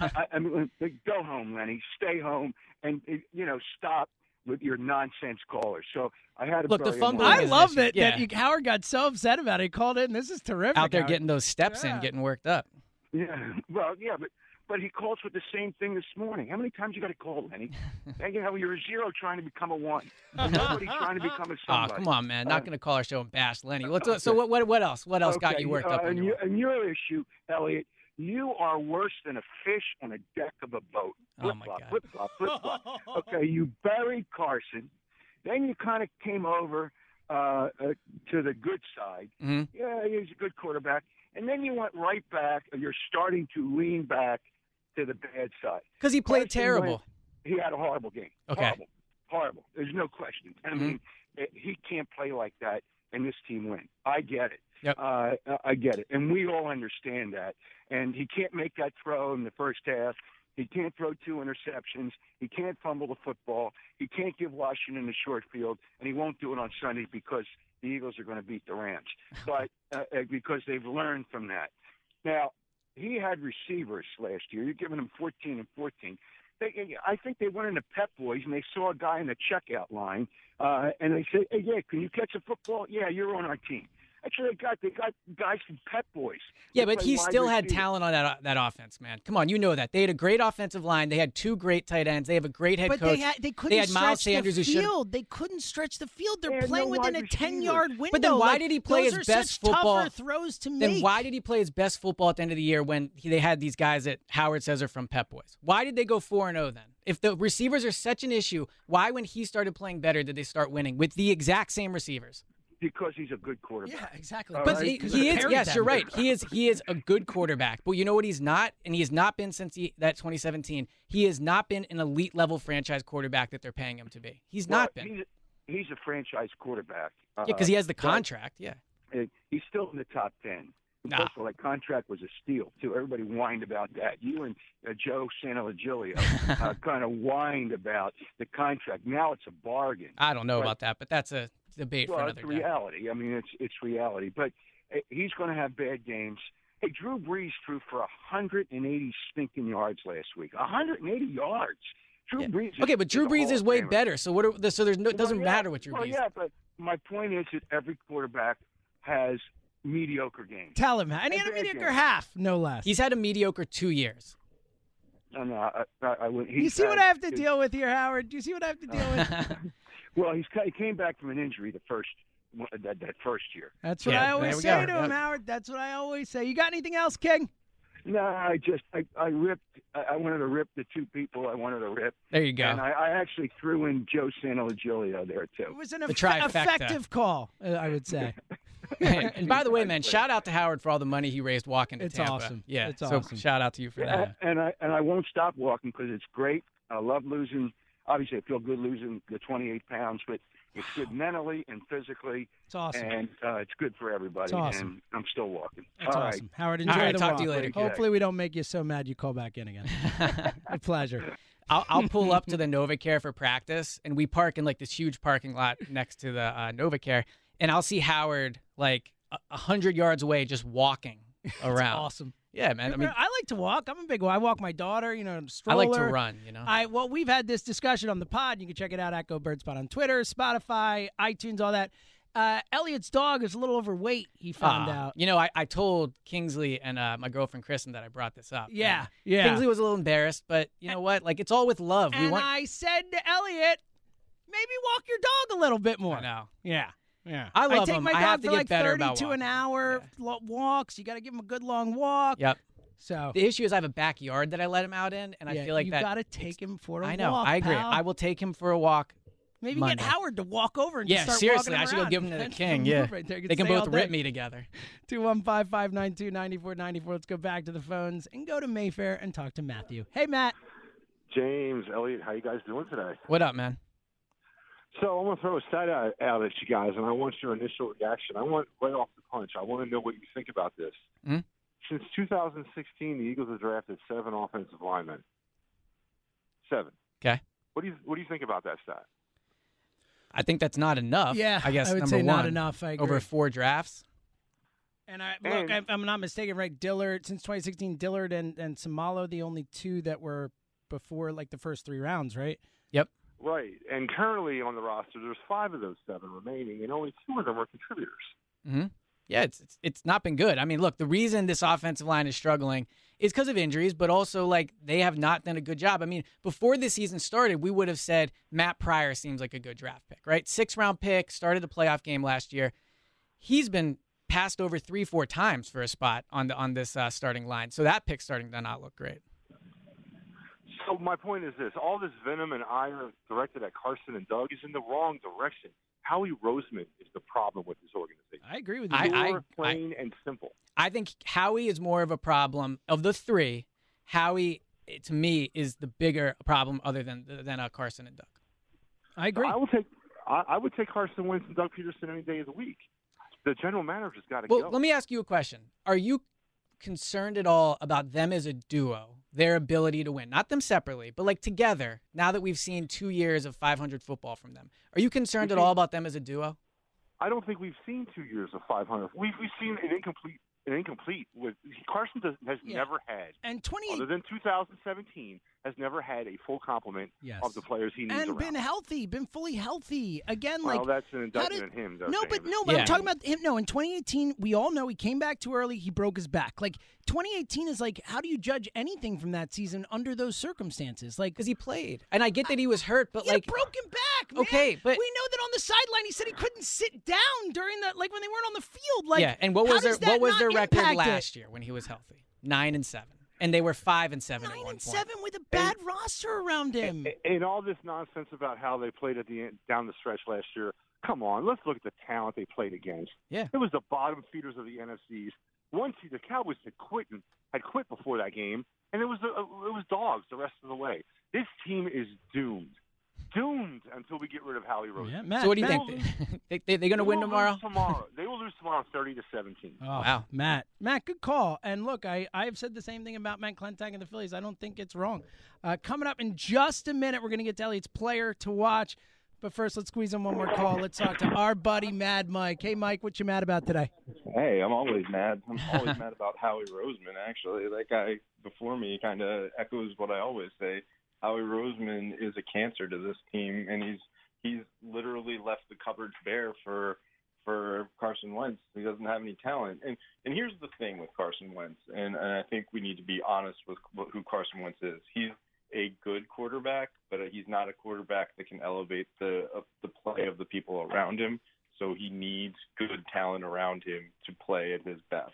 I, I, I mean, go home, Lenny. Stay home, and you know stop with your nonsense callers. So I had to Look, the bury fumbling I love issue. that, Yeah. that you, Howard got so upset about it. He called in. This is terrific. Out there Howard. getting those steps Yeah. in, getting worked up. Yeah, well, yeah, but but he calls for the same thing this morning. How many times you got to call, Lenny? You know, you're a zero trying to become a one. Nobody trying to become a Oh, somebody. come on, man! Not Uh, going to call our show and bash Lenny. What's, So what, what? What else? What else got you worked uh, up? and, your your, and your issue, Elliot, you are worse than a fish on a deck of a boat. Oh, Flip my flop, God. flip flop, flip flop. okay, you buried Carson, then you kind of came over uh, uh, to the good side. Mhm. Yeah, he's a good quarterback, and then you went right back. and You're starting to lean back to the bad side. Because he played Carson terrible. Wentz, he had a horrible game. Okay. Horrible. Horrible. There's no question. I Mhm. mean, eh, he can't play like that, and this team win. I get it. Yep. Uh, I get it, and we all understand that. And he can't make that throw in the first half. He can't throw two interceptions. He can't fumble the football. He can't give Washington the short field, and he won't do it on Sunday because the Eagles are going to beat the Rams. But uh, uh, because they've learned from that. Now he had receivers last year. You're giving him 14 and 14. They, I think they went into Pep Boys and they saw a guy in the checkout line, uh, and they said, "Hey, yeah, can you catch a football? Yeah, you're on our team." Actually, they got they got guys from Pep Boys. Yeah, but he still had receiver. talent on that uh, that offense, man. Come on, you know that they had a great offensive line. They had two great tight ends. They have a great head but coach. they had they couldn't had Miles stretch Sanders the field. They couldn't stretch the field. They're They playing no within a ten yard window. But then why Like, did he play his best football? Throws to Then make. why did he play his best football at the end of the year when he, they had these guys that Howard says are from Pep Boys? Why did they go four and zero then? If the receivers are such an issue, why when he started playing better did they start winning with the exact same receivers? Because he's a good quarterback. Yeah, exactly. All But right? he, he is. Yes, them. you're right. He is. He is a good quarterback. But you know what? He's not, and he has not been since he, that 2017. He has not been an elite level franchise quarterback that they're paying him to be. He's Well, not been. He's, he's a franchise quarterback. Uh, Yeah, because he has the contract. Yeah. uh, he's still in the top ten. Nah. First of all, that contract was a steal too. Everybody whined about that. You and uh, Joe Santagilio uh, kind of whined about the contract. Now it's a bargain. I don't know But- about that, but that's a debate well, for it's another day. reality. I mean, it's it's reality. But uh, he's going to have bad games. Hey, Drew Brees threw for 180 stinking yards last week. 180 yards. Drew Brees. Okay, but Drew Brees is way better. So what? Are, so there's no. It doesn't yeah, matter what Drew well, Brees. yeah, but my point is that every quarterback has mediocre games. Tell him. And he had a mediocre games. half, no less. He's had a mediocre two years. No, no, I, I, I, wouldn't- you he's see what I have to deal with here, Howard? Do you see what I have to deal with? Well, he's he came back from an injury the first that that first year. That's what Yeah, I always say go. to him, Howard. That's what I always say. You got anything else, King? No, I just I, I ripped. I, I wanted to rip the two people I wanted to rip. There you go. And I, I actually threw in Joe Santagilio there too. It was an The eff- effective call, uh, I would say. and, and by the way, man, shout out to Howard for all the money he raised walking to It's Tampa. awesome. Yeah, It's so awesome. shout out to you for Yeah, that. and I and I won't stop walking because it's great. I love losing. Obviously, I feel good losing the 28 pounds, but it's good mentally and physically, It's awesome. and uh, it's good for everybody. It's awesome. And I'm still walking. That's All right. awesome. Howard, All enjoy right, the talk walk. to you later. Hopefully, we don't make you so mad you call back in again. A pleasure. I'll, I'll pull up to the NovaCare for practice, and we park in like this huge parking lot next to the uh, NovaCare, and I'll see Howard like a a hundred yards away, just walking around. awesome. Yeah, man. I mean, I like to walk. I'm a big. I walk my daughter. You know, stroller. I like to run. You know. I well, we've had this discussion on the pod. You can check it out at Go Bird Spot on Twitter, Spotify, iTunes, all that. Uh, Elliot's dog is a little overweight. He found Ah, out. You know, I, I told Kingsley and uh, my girlfriend Kristen that I brought this up. Yeah, yeah. Kingsley was a little embarrassed, but you know what? Like it's all with love. we And want. I said to Elliot, maybe walk your dog a little bit more. I know. Yeah. Yeah. I love take him. my I dog have to for get like better 30 about to an hour lo- walks. You got to give him a good long walk. Yep. So The issue is I have a backyard that I let him out in, and yeah, I feel like you that. got to take him for a walk. I know. I agree. pal. I will take him for a walk. Maybe Monday. get Howard to walk over and Yeah, just start seriously, walking I should go around. give him to the That's king. move Yeah, right there. You they can stay both rip day. me together. 215-592-9494. Let's go back to the phones and go to Mayfair and talk to Matthew. Hey, Matt. James, Elliot, how you guys doing today? What up, man? So I'm gonna throw a stat out, out at you guys, and I want your initial reaction. I want right off the punch. I want to know what you think about this. Mhm. Since 2016, the Eagles have drafted seven offensive linemen. Seven. Okay. What do you What do you think about that stat? I think that's not enough. Yeah, I guess I would number say not enough. I Over four drafts. And I look, I'm not mistaken, right? Dillard since 2016, Dillard and and Seumalo, the only two that were before like the first three rounds, right? Yep. Right. And currently on the roster, there's five of those seven remaining, and only two of them are contributors. hmm Yeah, it's, it's it's not been good. I mean, look, the reason this offensive line is struggling is because of injuries, but also like they have not done a good job. I mean, before the season started, we would have said Matt Pryor seems like a good draft pick, right? Six round pick, started the playoff game last year. He's been passed over three, four times for a spot on the on this uh, starting line, so that pick starting to not look great. So my point is this: all this venom and ire directed at Carson and Doug is in the wrong direction. Howie Roseman is the problem with this organization. I agree with I- I- Pure, plain and simple. I think Howie is more of a problem of the three. Howie, to me, is the bigger problem other than than uh, Carson and Doug. I agree. I will take. I, I would take Carson Wentz and Doug Pederson any day of the week. The general manager's got to Well, go. let me ask you a question. Are you concerned at all about them as a duo, their ability to win? Not them separately, but like together, now that we've seen two years of 500 football from them. Are you concerned at all about them as a duo? I don't think we've seen two years of 500. We've we've seen an incomplete an incomplete with Carson does, has Yeah. never had and 20 other than 2017 has never had a full complement Yes. of the players he needs and around. been healthy, been fully healthy again. well, like that's an indictment did- on him. Though, no, but James. no, but I'm talking about him. No, in 2018, we all know he came back too early. He broke his back. Like 2018 is like, how do you judge anything from that season under those circumstances? Like, because he played, and I get that he was hurt, but he had like a broken back. Man. Okay, but- we know that on the sideline he said he couldn't sit down during the like when they weren't on the field. Like, yeah, and what was their what was their record impact it? last year when he was healthy? Nine and seven, and they were five and seven at Nine one and point. seven with a bad roster around him. and all this nonsense about how they played at the end, down the stretch last year. Come on, let's look at the talent they played against. Yeah. it was the bottom feeders of the NFCs. Once the Cowboys had quit and had quit before that game, and it was the, it was dogs the rest of the way. This team is doomed, doomed until we get rid of Howie Roseman. Yeah, Matt, so what do you Matt- think? They, they, they going to win tomorrow? tomorrow, they will lose tomorrow, thirty to seventeen. Oh, Wow. Matt, Matt, good call. And look, I I've said the same thing about Matt Klentak and the Phillies. I don't think it's wrong. Uh, coming up in just a minute, we're going to get to Elliot's player to watch. But first, let's squeeze in one more call. Let's talk to our buddy Mad Mike. Hey, Mike, what you mad about today? Hey, I'm always mad. I'm always mad about Howie Roseman. Actually, that guy before me kind of echoes what I always say. Howie Roseman is a cancer to this team, and he's he's literally left the cupboards bare for for Carson Wentz. He doesn't have any talent. And and here's the thing with Carson Wentz, and, and I think we need to be honest with who Carson Wentz is. He's a good quarterback, but he's not a quarterback that can elevate the uh, the play of the people around him. So he needs good talent around him to play at his best.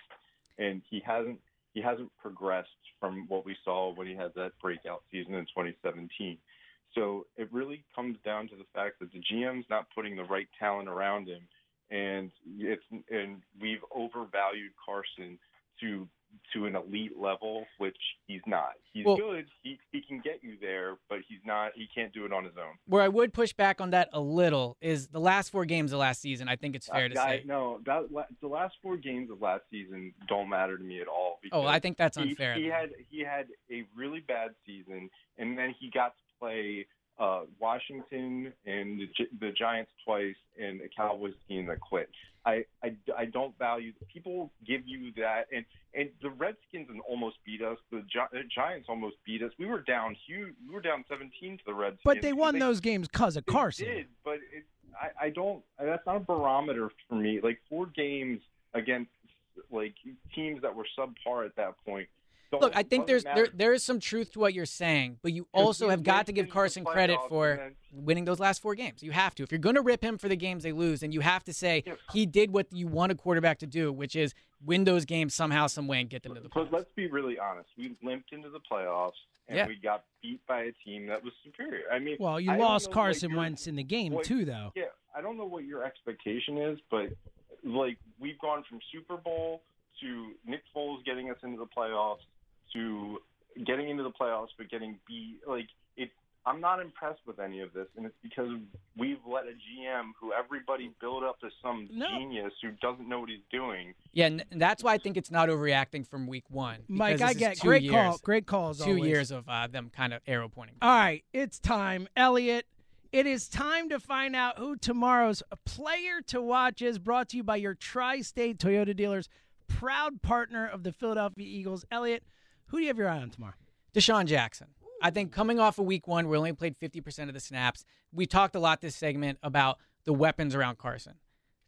And he hasn't he hasn't progressed from what we saw when he had that breakout season in 2017. So it really comes down to the fact that the GM's not putting the right talent around him, and it's and we've overvalued Carson to to an elite level, which he's not. He's Well- good. He he can get you there, but he's not. He can't do it on his own. Where I would push back on that a little is the last four games of last season. I think it's fair to Uh, I- say. No, that the last four games of last season don't matter to me at all. Oh, I think that's unfair, He, then. had he had a really bad season, and then he got to play uh, Washington and the, the Giants twice, and a Cowboys team that quit. I, I, I don't value people give you that, and and the Redskins almost beat us. The, Gi- the Giants almost beat us. We were down huge. We were down 17 to the Redskins. But they won They- those games because of they Carson. did, but it, I, I don't. That's not a barometer for me. Like four games against like teams that were subpar at that point. Don't- Look, I think there's there there is some truth to what you're saying, but you also have got to give Carson credit for then- winning those last four games. You have to. If you're going to rip him for the games they lose, then you have to say he did what you want a quarterback to do, which is win those games somehow, some way, and get them to the But let's be really honest. We limped into the playoffs and Yeah. we got beat by a team that was superior. I mean, Well, you I lost Carson Wentz in the game what- too, though. Yeah, I don't know what your expectation is, but like we've gone from Super Bowl to Nick Foles getting us into the playoffs to getting into the playoffs but getting beat. Like it, I'm not impressed with any of this, and it's because we've let a GM who everybody built up as some genius who doesn't know what he's doing. Yeah, and and that's why I think it's not overreacting from week one. Mike, I get great years, call, great calls. Two always. years of uh, them kind of arrow pointing. All right, it's time, Elliot. It is time to find out who tomorrow's player to watch is. Brought to you by your Tri-State Toyota dealers, proud partner of the Philadelphia Eagles. Elliot, who do you have your eye on tomorrow? DeSean Jackson. I think coming off of week one, we only played 50% of the snaps. We talked a lot this segment about the weapons around Carson.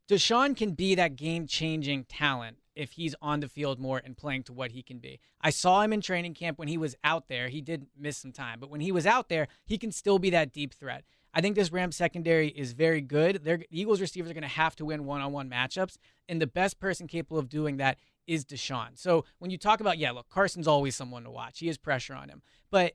Deshaun can be that game changing talent if he's on the field more and playing to what he can be. I saw him in training camp when he was out there. He did miss some time, but when he was out there, he can still be that deep threat. I think this Rams secondary is very good. Their the Eagles receivers are going to have to win one on one matchups, and the best person capable of doing that is DeSean. So when you talk about, yeah, look, Carson's always someone to watch. He has pressure on him. But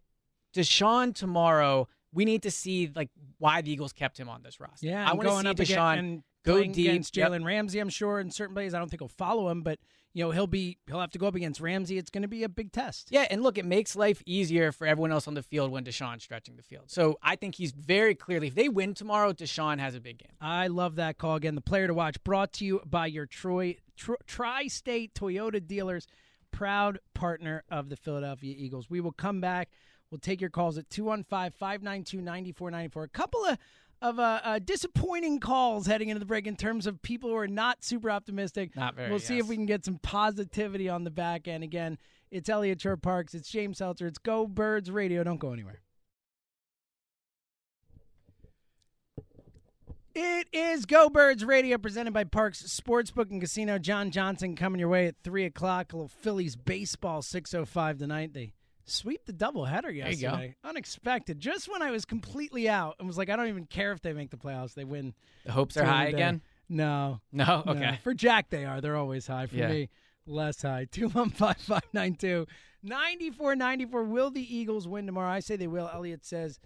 DeSean tomorrow, we need to see like why the Eagles kept him on this roster. Yeah, I want to see DeSean go playing deep against Yep. Jalen Ramsey. I'm sure in certain plays, I don't think he'll follow him, but you know he'll be he'll have to go up against Ramsey. It's going to be a big test. Yeah, and look, it makes life easier for everyone else on the field when DeSean's stretching the field. So I think he's very clearly, if they win tomorrow, DeSean has a big game. I love that call again. The player to watch brought to you by your Troy Tr- Tri-State Toyota dealers, proud partner of the Philadelphia Eagles. We will come back. We'll take your calls at 215-592-9494. A couple of of uh, uh, disappointing calls heading into the break in terms of people who are not super optimistic. Not very, We'll see yes. if we can get some positivity on the back end. Again, it's Elliot Shorr-Parks. It's James Seltzer. It's Go Birds Radio. Don't go anywhere. It is Go Birds Radio presented by Parx Sportsbook and Casino. John Johnson coming your way at 3 o'clock. A little Phillies baseball 6.05 tonight. They sweep the doubleheader you go. yesterday. Unexpected. Just when I was completely out and was like, I don't even care if they make the playoffs. They win. The hopes are high again? No. No? Okay. For Jack, they are. They're always high. For Yeah. me, less high. 215 592 9494. Will the Eagles win tomorrow? I say they will. Elliot says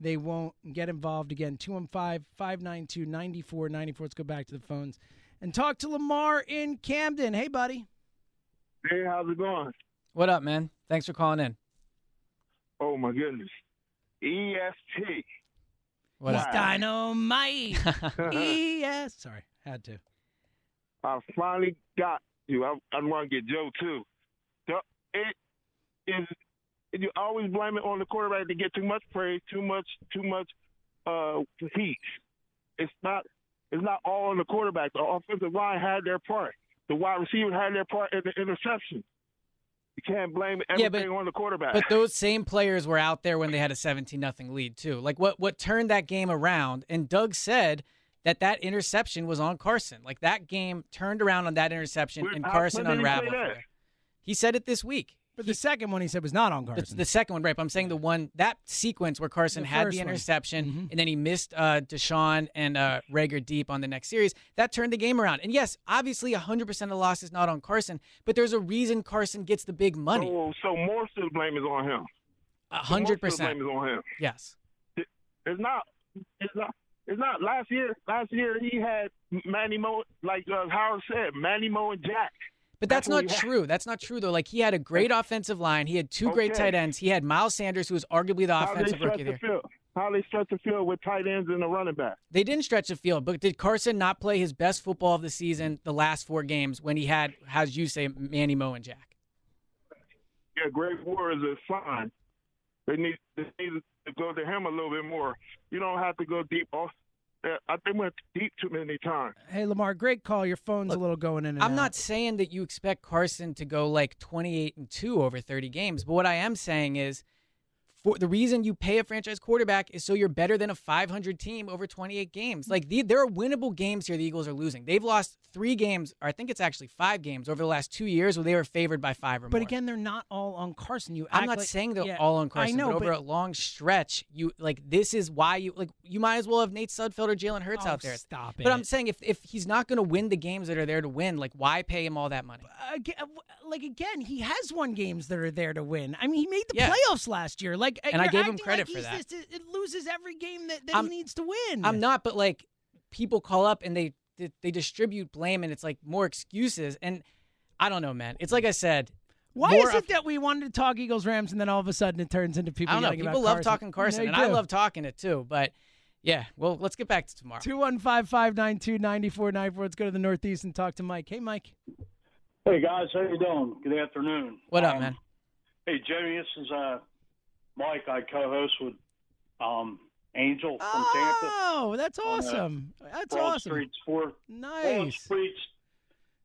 they won't get involved again. 215 592 9494. Let's go back to the phones and talk to Lamar in Camden. Hey, buddy. Hey, how's it going? What up, man? Thanks for calling in. Oh my goodness. EST. What He's up? dynamite. yes. Sorry, had to. I finally got you. I, I want to get Joe too. The- It is. You always blame it on the quarterback to get too much praise, too much, too much uh, heat. It's not. It's not all on the quarterback. The offensive line had their part. The wide receiver had their part in the interception. You can't blame Yeah, everything but- on the quarterback. But those same players were out there when they had a 17 nothing lead too. Like what what turned that game around and Doug said that that interception was on Carson. Like that game turned around on that interception Where- and Carson he unraveled. there. He said it this week. But the second one he said was not on The, Carson. the second one, right? But I'm saying the one that sequence where Carson The had first the one. interception and then he missed uh, DeSean and uh, Reagor deep on the next series. That turned the game around. And yes, obviously 100% of the loss is not on Carson, but there's a reason Carson gets the big money. So, so most of the blame is on him. Hundred most of the percent. blame is on him. Yes. It's not. It's not. It's not. Last year, last year he had Manny Moe, like uh, Howard said, Manny Moe and Jack. But that's, That's not true. That's not true though. Like he had a great offensive line. He had two great tight ends. He had Miles Sanders, who was arguably the How offensive rookie the there. field? How they stretch the field with tight ends and a running back? They didn't stretch the field, but did Carson not play his best football of the season the last four games when he had, as you say, Manny Moe and Jack? Yeah, Greg Ward is fine. They need they need to go to him a little bit more. You don't have to go deep. Off. Uh, I think went deep too many times. Hey, Lamar, great call. Your phone's a little going in and I'm out. not saying that you expect Carson to go like 28 and 2 over 30 games, but what I am saying is for the reason you pay a franchise quarterback is so you're better than a 500 team over 28 games. Like the, there are winnable games here. The Eagles are losing. They've lost three games, or I think it's actually five games over the last two years where they were favored by five or more. But again, they're not all on Carson. You, I'm not like- saying they're yeah, all on Carson, I know, but over a long stretch, you like this is why you like you might as well have Nate Sudfeld or Jalen Hurts Oh, out there. stop it. But I'm saying if if he's not going to win the games that are there to win, like why pay him all that money? Aga like again, he has won games that are there to win. I mean, he made the Yeah. playoffs last year. Like, And I you're gave him credit like for that. Just, it loses every game that, that I'm- he needs to win. I'm not, but like people call up and they they, they distribute blame and it's like more excuses and I don't know, man. It's like I said. Why is it of- that we wanted to talk Eagles Rams and then all of a sudden it turns into people I don't know. People love Carson? talking Carson, They and I love talking it too. But yeah, well, let's get back to tomorrow. 215 592 9494. Let's go to the Northeast and talk to Mike. Hey, Mike. Hey guys, how you doing? Good afternoon. What up, Um, man? Hey Jimmy, this is uh Mike. I co-host with um Angel from Tampa. Oh, that's on, uh, awesome. That's Broad awesome. Street Sport. Broad Street.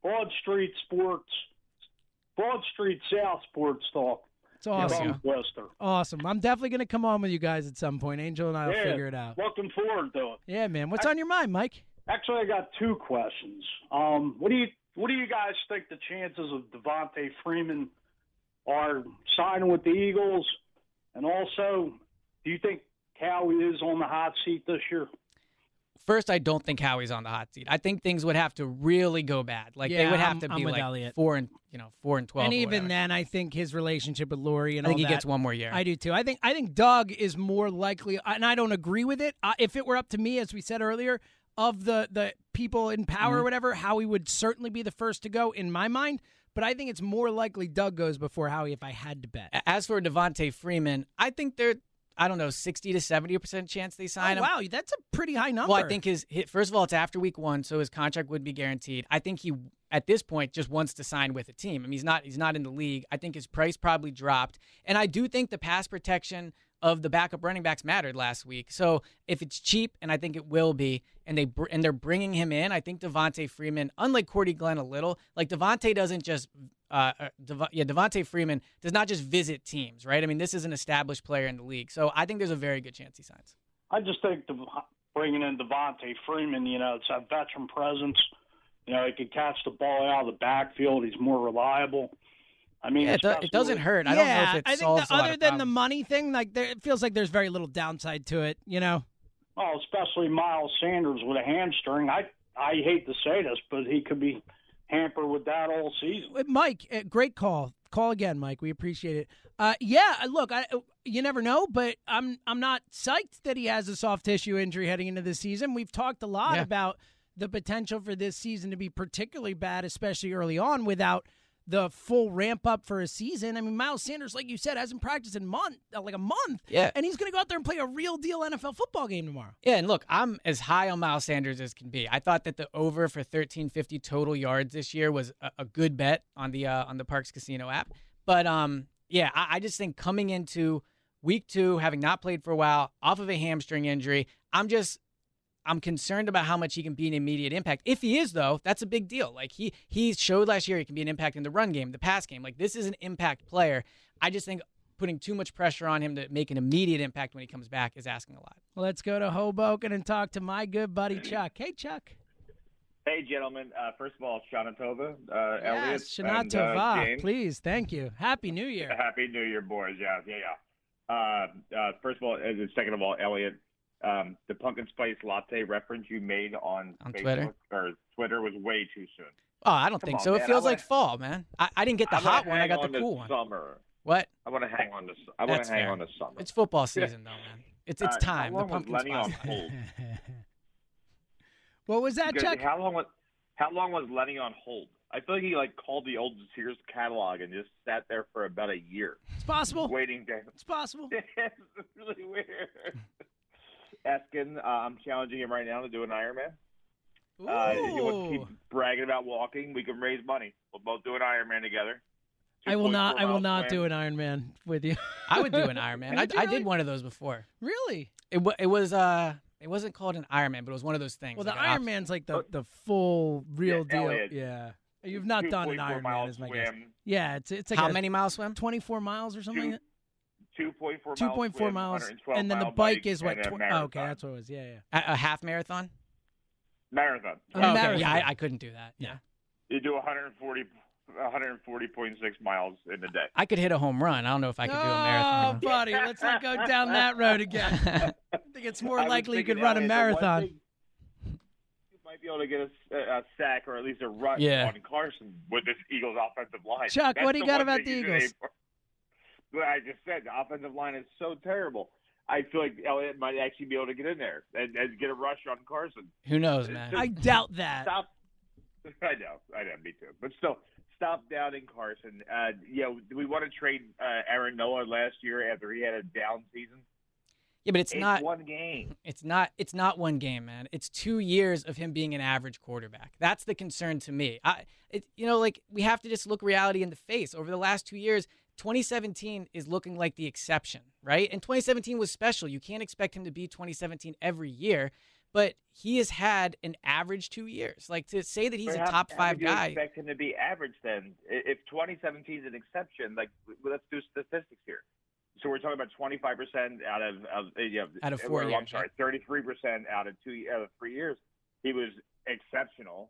Broad Street Sports. Broad Street South Sports Talk. It's awesome. Wester. Awesome. I'm definitely going to come on with you guys at some point. Angel and I will yeah, figure it out. Looking forward to it. Yeah, man. What's on your mind, Mike? Actually, I got two questions. Um, what do you what do you guys think the chances of Devonta Freeman are signing with the Eagles? And also, do you think Howie is on the hot seat this year? First, I don't think Howie's on the hot seat. I think things would have to really go bad. Like they would have I'm- to be like Elliot. four and you know four and twelve. and even then, I think his relationship with Lurie and I think he that- gets one more year. I do too. I think I think Doug is more likely, and I don't agree with it. Uh, if it were up to me, as we said earlier, of the the people in power or Mhm. whatever, Howie would certainly be the first to go in my mind. But I think it's more likely Doug goes before Howie if I had to bet. As for Devonta Freeman, I think they're I don't know sixty to seventy percent chance they sign Oh, him. wow, that's a pretty high number. Well, I think his, his first of all, it's after week one, so his contract would be guaranteed. I think he at this point just wants to sign with a team. I mean, he's not he's not in the league. I think his price probably dropped, and I do think the pass protection of the backup running backs mattered last week. So if it's cheap, and I think it will be, and they br- and they're bringing him in, I think Devonta Freeman, unlike Cordy Glenn a little, like Devonta doesn't just. Uh, uh, yeah, Devonta Freeman does not just visit teams, right? I mean, this is an established player in the league, so I think there's a very good chance he signs. I just think the, bringing in Devonta Freeman, you know, it's that veteran presence. You know, he can catch the ball out of the backfield. He's more reliable. I mean, Yeah, it, do- it doesn't with- hurt. I don't know yeah, if it I think solves that a other of than the money thing, like there, it feels like there's very little downside to it. You know. Oh, especially Miles Sanders with a hamstring. I I hate to say this, but he could be hampered with that all season. Uh, Mike, uh, great call. Call again, Mike. We appreciate it. Uh, yeah, uh, look, I, uh, you never know, but I'm I'm not psyched that he has a soft tissue injury heading into the season. We've talked a lot Yeah. about the potential for this season to be particularly bad, especially early on, without the full ramp up for a season. I mean, Miles Sanders, like you said, hasn't practiced in month uh, like a month. Yeah. and he's going to go out there and play a real deal NFL football game tomorrow. Yeah, and look, I'm as high on Miles Sanders as can be. I thought that the over for 1350 total yards this year was a, a good bet on the uh, on the Parx Casino app. But um, yeah, I, I just think coming into week two, having not played for a while, off of a hamstring injury, I'm just I'm concerned about how much he can be an immediate impact. If he is, though, that's a big deal. Like he he showed last year he can be an impact in the run game, the pass game. Like this is an impact player. I just think putting too much pressure on him to make an immediate impact when he comes back is asking a lot. Let's go to Hoboken and talk to my good buddy Chuck. Hey, Chuck. Hey, gentlemen. Uh, first of all, Shana Tova, uh, Elliot, Yes, Shana and, uh, Tova. Jane. Please, thank you. Happy New Year. Happy New Year, boys. Yeah, yeah, yeah. Uh, uh, first of all, and second of all, Elliot, um, the pumpkin spice latte reference you made on, On Facebook Twitter? or Twitter was way too soon. Oh, I don't Come think on, so. man. It feels wanna- like fall, man. I, I didn't get the I hot one. I got on the cool one. Summer. What? I want to hang on to. I want to hang fair. on to summer. It's football season, though, man. It's it's Uh, time. The pumpkin spice. What was that, Chuck? How long was How long was Lenny on hold? I feel like he like called the old Sears catalog and just sat there for about a year. It's possible. Waiting to. It's possible. it's really weird. Eskin, uh, I'm challenging him right now to do an Ironman. Uh, if he wants to keep bragging about walking, we can raise money. We'll both do an Ironman together. I will not. I will not miles do an Iron Man with you. I would do an Ironman. I, Would I did one of those before. Really? It wa- it was uh it wasn't called an Ironman, but it was one of those things. Well, the like an Iron op- Man's like the the full real Yeah, deal. Elliot. Yeah. You've not done an 2.4 Iron Man, is my guess. Yeah, it's it's like How a many miles swim? Twenty four miles or something. like that? 2.4 miles. point four swim, miles, and then the mile bike is what? and a Tw- oh, okay, that's what it was. Yeah, yeah. A, a half marathon? marathon. Oh, okay. marathon. Yeah, I, I couldn't do that. Yeah. You do 140, 140.6 miles in a day. I could hit a home run. I don't know if I could do a oh, marathon. Oh, buddy, let's not go down that road again. I think it's more I likely you could run a Elliot, the one marathon. thing You might be able to get a sack or at least a run Yeah. on Carson with this Eagles offensive line. Chuck, That's what do you got about the you can Eagles? Aim I just said the offensive line is so terrible. I feel like Elliott might actually be able to get in there and, and get a rush on Carson. Who knows, man? I doubt that. Stop. I know, I know, me too. But still, stop doubting Carson. Uh, you know, do we want to trade uh, Aaron Nola last year after he had a down season? Yeah, but it's, not one game. It's not. It's not one game, man. It's two years of him being an average quarterback. That's the concern to me. I, it, you know, like we have to just look reality in the face. Over the last two years, 2017 is looking like the exception, right? And 2017 was special. You can't expect him to be 2017 every year, but he has had an average two years. Like to say that he's a top five guy. Expect him to be average then? If 2017 is an exception, like let's do statistics here. So we're talking about 25 percent out of, of uh, you know, Out of four well, years, I'm sorry, 33 percent out of two out of three years. He was exceptional.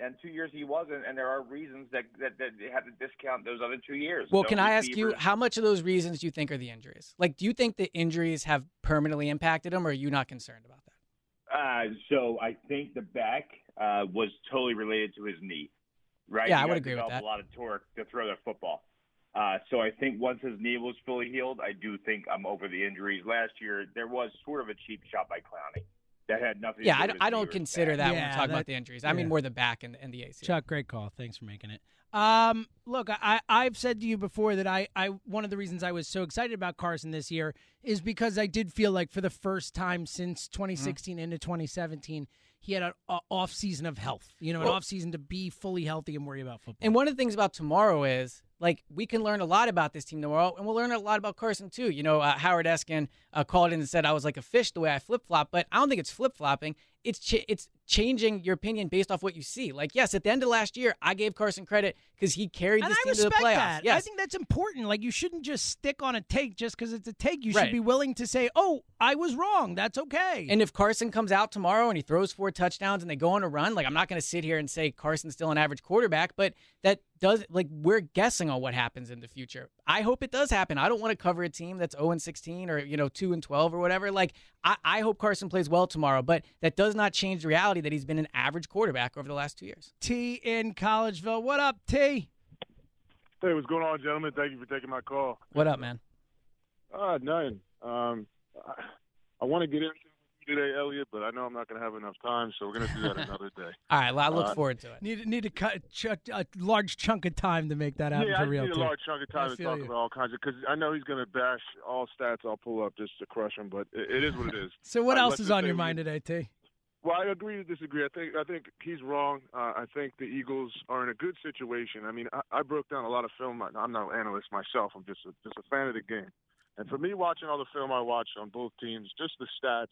And two years he wasn't, and there are reasons that that, that they have to discount those other two years. Well, No can I ask you how much of those reasons do you think are the injuries? Like, do you think the injuries have permanently impacted him, or are you not concerned about that? Uh, so I think the back uh, was totally related to his knee, right? Yeah, He I would agree with that. A lot of torque to throw that football. Uh, so I think once his knee was fully healed, I do think I'm over the injuries. Last year there was sort of a cheap shot by Clowney that had nothing. Yeah, to I, do d- with I his don't knee or his consider back. that when Yeah, we're talking that- about the injuries. I mean more the back and, and the AC. Chuck, great call. Thanks for making it. Um, look, I, I've said to you before that I, I one of the reasons I was so excited about Carson this year is because I did feel like for the first time since 2016 into 2017, he had an off season of health. You know, an Well- off season to be fully healthy and worry about football. And one of the things about tomorrow is like we can learn a lot about this team tomorrow, and we'll learn a lot about Carson too. You know, uh, Howard Eskin uh, called in and said I was like a fish the way I flip flop, but I don't think it's flip flopping. It's ch- it's changing your opinion based off what you see. Like, yes, at the end of last year, I gave Carson credit because he carried and this I team to the playoffs. that. I think that's important. Like you shouldn't just stick on a take just because it's a take. You Right. should be willing to say, "Oh, I was wrong. That's okay." And if Carson comes out tomorrow and he throws four touchdowns and they go on a run, like I'm not going to sit here and say Carson's still an average quarterback, but that does like we're guessing on what happens in the future. I hope it does happen. I don't want to cover a team that's 0 and 16 or you know 2 and 12 or whatever. Like I, I hope Carson plays well tomorrow, but that does not change the reality that he's been an average quarterback over the last two years. T in Collegeville, what up, T? Hey, what's going on, gentlemen? Thank you for taking my call. What up, man? Uh, nothing. Um, I, I want to get into today, Elliot, but I know I'm not going to have enough time, so we're going to do that another day. All right, well, I look Uh, forward to it. Need need to cut ch- a large chunk of time to make that happen yeah, for I real. need a T. large chunk of time I to feel talk you. about all kinds of because I know he's going to bash all stats I'll pull up just to crush him, but it, it is what it is. So what Uh, else is on say your we- mind today, T? Well, I agree to disagree. I think I think he's wrong. Uh, I think the Eagles are in a good situation. I mean, I, I broke down a lot of film. I- I'm not an analyst myself. I'm just a, just a fan of the game. And for me, watching all the film I watched on both teams, just the stats,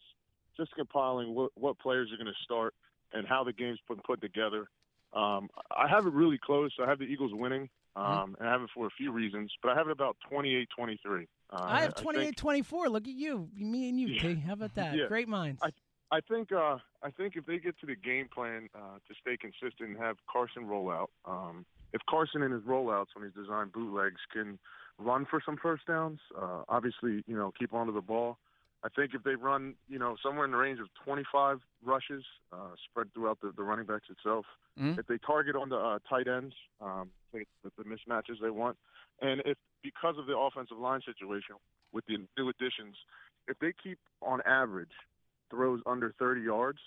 just compiling what, what players are going to start and how the game's been put together. Um, I have it really close. I have the Eagles winning, um, and I have it for a few reasons, but I have it about 28-23. Uh, I have think- 28-24. Look at you, me and you, T. How about that? Yeah. Great minds. I I think uh, I think if they get to the game plan uh, to stay consistent and have Carson roll out, um, if Carson in his rollouts when he's designed bootlegs can run for some first downs, uh, obviously you know keep onto the ball. I think if they run you know somewhere in the range of 25 rushes uh, spread throughout the, the running backs itself, Mhm. if they target on the uh, tight ends, um, I think the, the mismatches they want, and if because of the offensive line situation with the new additions, if they keep on average throws under 30 yards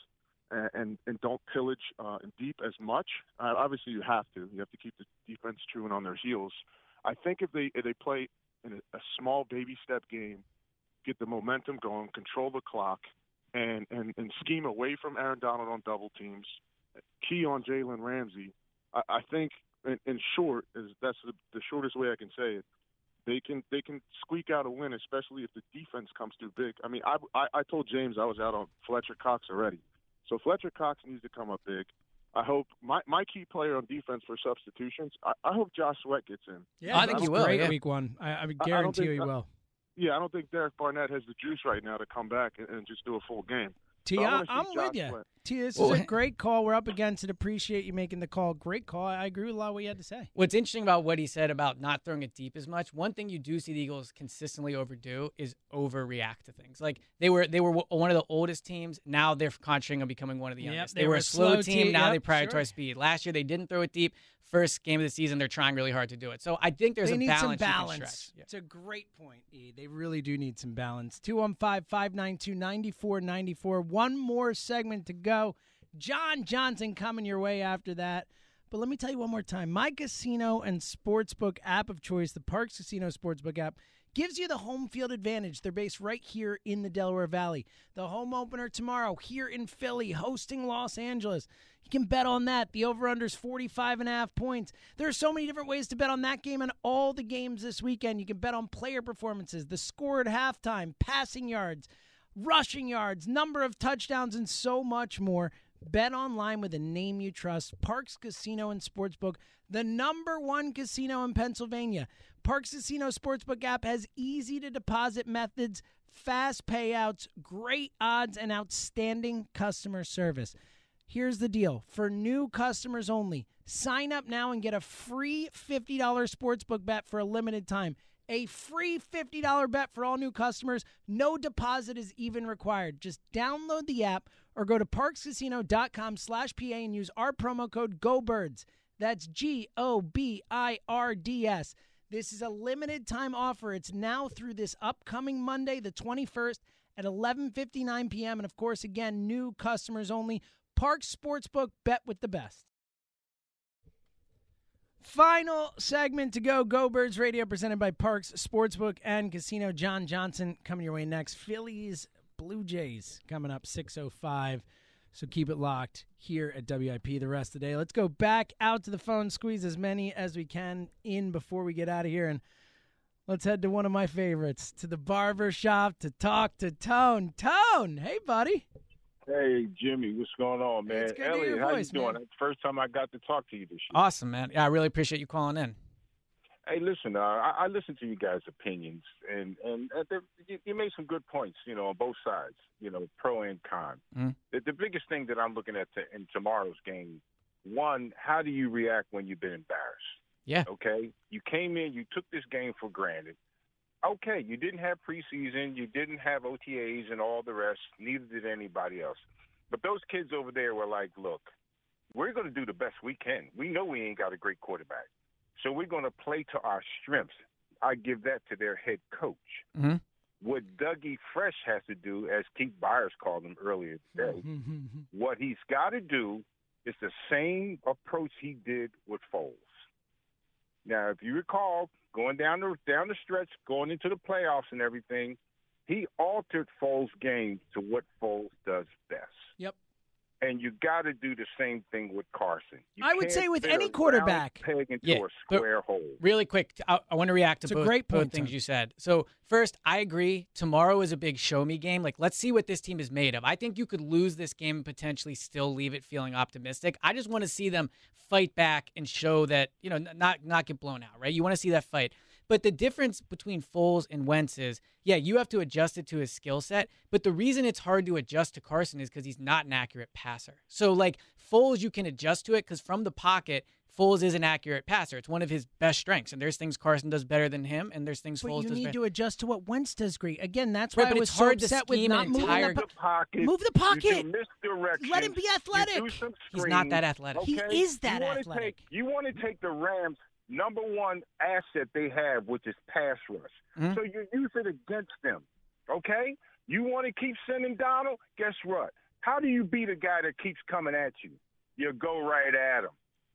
and and, and don't pillage uh, deep as much. Uh, obviously, you have to. You have to keep the defense chewing on their heels. I think if they if they play in a, a small baby step game, get the momentum going, control the clock, and and, and scheme away from Aaron Donald on double teams, key on Jalen Ramsey. I, I think, in, in short, is that's the, the shortest way I can say it they can they can squeak out a win, especially if the defense comes through big. I mean, I, I I told James I was out on Fletcher Cox already, so Fletcher Cox needs to come up big. I hope my my key player on defense for substitutions. I, I hope Josh Sweat gets in. Yeah, I think he will. Great think- week one. I, I I don't guarantee you think- he will. yeah, I don't think Derek Barnett has the juice right now to come back and, and just do a full game. T, So I I, wanna see I'm Josh with you. play. T, this Well- is a great call. We're up against it. Appreciate you making the call. Great call. I agree with a lot of what you had to say. What's interesting about what he said about not throwing it deep as much, one thing you do see the Eagles consistently overdo is overreact to things. Like they were they were one of the oldest teams. Now they're concentrating on becoming one of the Yep, youngest. they they, were were a a slow, slow team. team, Now yep, they prioritize sure. speed. Last year they didn't throw it deep. First game of the season, they're trying really hard to do it. So I think there's they a need balance. some balance. Yeah. It's a great point, E. They really do need some balance. 215 592 9494. One more segment to go. John Johnson coming your way after that. But let me tell you one more time my casino and sportsbook app of choice, the Parx Casino Sportsbook app, gives you the home field advantage. They're based right here in the Delaware Valley. The home opener tomorrow here in Philly, hosting Los Angeles. You can bet on that. The over under is 45 and a half points. There are so many different ways to bet on that game and all the games this weekend. You can bet on player performances, the score at halftime, passing yards, rushing yards, number of touchdowns, and so much more. Bet online with a name you trust. Parx Casino and Sportsbook, the number one casino in Pennsylvania. Parx Casino Sportsbook app has easy to deposit methods, fast payouts, great odds, and outstanding customer service. Here's the deal for new customers only. Sign up now and get a free $50 sportsbook bet for a limited time. A free $50 bet for all new customers. No deposit is even required. Just download the app or go to parxcasino.com slash PA and use our promo code GOBIRDS. That's G O B I R D S. This is a limited time offer. It's now through this upcoming Monday, the 21st at 11:59 p.m. and of course again, new customers only. Parx Sportsbook bet with the best. Final segment to go. Go Birds Radio presented by Parx Sportsbook and Casino. John Johnson coming your way next. Phillies Blue Jays coming up 605. So keep it locked here at WIP the rest of the day. Let's go back out to the phone, squeeze as many as we can in before we get out of here. And let's head to one of my favorites, to the barber shop to talk to Tone. Tone, hey, buddy. Hey Jimmy, what's going on, man? It's good to hear Elliot, your how voice, you doing? man. First time I got to talk to you this year. Awesome, man. Yeah, I really appreciate you calling in. Hey, listen, uh, I, I listen to you guys' opinions, and and uh, you, you made some good points, you know, on both sides, you know, pro and con. Mhm. The, the biggest thing that I'm looking at to, in tomorrow's game, one, how do you react when you've been embarrassed? Yeah. Okay, you came in, you took this game for granted. Okay, you didn't have preseason, you didn't have OTAs and all the rest. Neither did anybody else. But those kids over there were like, look, we're going to do the best we can. We know we ain't got a great quarterback. So we're going to play to our strengths. I give that to their head coach. Mm-hmm. What Dougie Fresh has to do, as Keith Byars called him earlier today, what he's got to do is the same approach he did with Foles. Now, if you recall, going down the down the stretch, going into the playoffs and everything, he altered Foles' game to what Foles does best. Yep. And you got to do the same thing with Carson. You I would say with any quarterback. peg into Yeah, a square hole. Really quick, I, I want to react to It's a both, great both point, things Tony. you said. So first, I agree. Tomorrow is a big show me game. Like, let's see what this team is made of. I think you could lose this game and potentially still leave it feeling optimistic. I just want to see them fight back and show that you know not not get blown out. Right? You want to see that fight. But the difference between Foles and Wentz is, yeah, you have to adjust it to his skill set. But the reason it's hard to adjust to Carson is because he's not an accurate passer. So like Foles, you can adjust to it because from the pocket, Foles is an accurate passer. It's one of his best strengths. And there's things Carson does better than him, and there's things But Foles you need to adjust to what Wentz does great. Again, that's Right, why but I was it's so hard to upset with not moving entire- the po- pocket. Move the pocket. You do misdirection. Let him be athletic. You He's not that screens, athletic. He is that you athletic. Take, you want to take the Rams' number one asset they have, which is pass rush. Mhm. So you use it against them, okay? You want to keep sending Donald? Guess what? How do you beat a guy that keeps coming at you? You go right at him.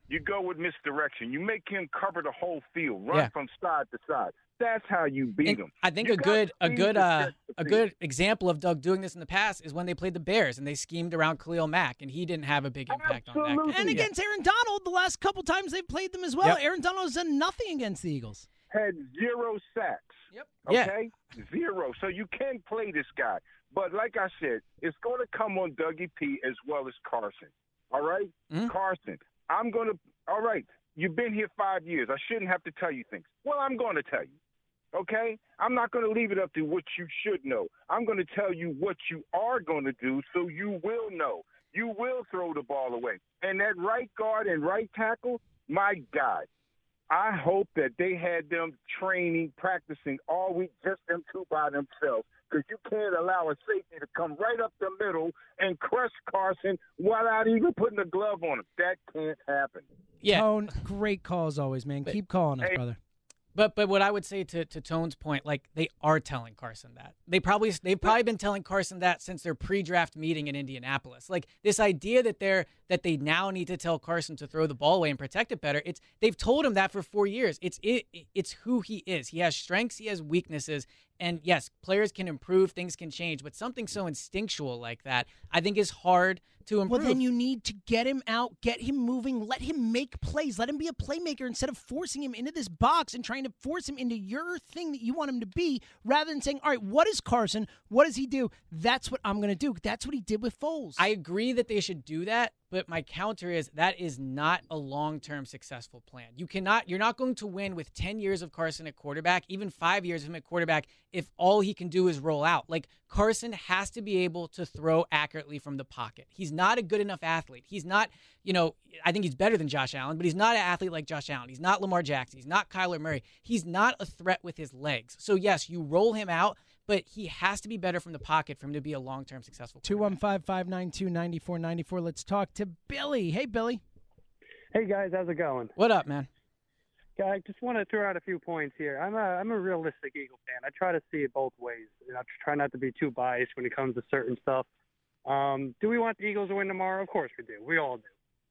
You go with misdirection. You make him cover the whole field, run Yeah. from side to side. That's how you beat And him. I think You a good a good uh, a good example of Doug doing this in the past is when they played the Bears and they schemed around Khalil Mack and he didn't have a big impact on that. Absolutely. game. And against Aaron Donald, the last couple times they've played them as well. Yep. Aaron Donald has done nothing against the Eagles. had zero sacks. Yep. Yeah. Okay? Zero. So you can play this guy. But like I said, it's going to come on Dougie P as well as Carson. All right? Mhm. Carson, I'm going to, all right, you've been here five years. I shouldn't have to tell you things. Well, I'm going to tell you. Okay? I'm not going to leave it up to what you should know. I'm going to tell you what you are going to do so you will know. You will throw the ball away. And that right guard and right tackle, my God, I hope that they had them training, practicing all week, just them two by themselves. Because you can't allow a safety to come right up the middle and crush Carson without even putting a glove on him. That can't happen. Yeah. Tone, great call as always, man. Keep calling us, Hey, brother. But but what I would say to, to Tone's point, like they are telling Carson that they probably they've probably been telling Carson that since their pre-draft meeting in Indianapolis. Like this idea that they're that they now need to tell Carson to throw the ball away and protect it better. It's they've told him that for four years. It's it it's who he is. He has strengths, he has weaknesses, and yes, players can improve, things can change, but something so instinctual like that, I think, is hard to improve. Well, then you need to get him out, get him moving, let him make plays, let him be a playmaker instead of forcing him into this box and trying to force him into your thing that you want him to be, rather than saying, "All right, what is Carson? What does he do? That's what I'm going to do." That's what he did with Foles. I agree that they should do that, but my counter is that is not a long-term successful plan. You cannot you're not going to win with 10 years of Carson at quarterback, even 5 years of him at quarterback if all he can do is roll out. Like Carson has to be able to throw accurately from the pocket. He's not a good enough athlete. He's not, you know, I think he's better than Josh Allen, but he's not an athlete like Josh Allen. He's not Lamar Jackson. He's not Kyler Murray. He's not a threat with his legs. So yes, you roll him out, but he has to be better from the pocket for him to be a long-term successful 215 592 9494. Let's talk to Billy. Hey, Billy. Hey guys, how's it going? What up, man? Yeah, I just want to throw out a few points here. I'm a I'm a realistic Eagle fan. I try to see it both ways. You know, I try not to be too biased when it comes to certain stuff. Um, do we want the Eagles to win tomorrow? Of course we do. We all do.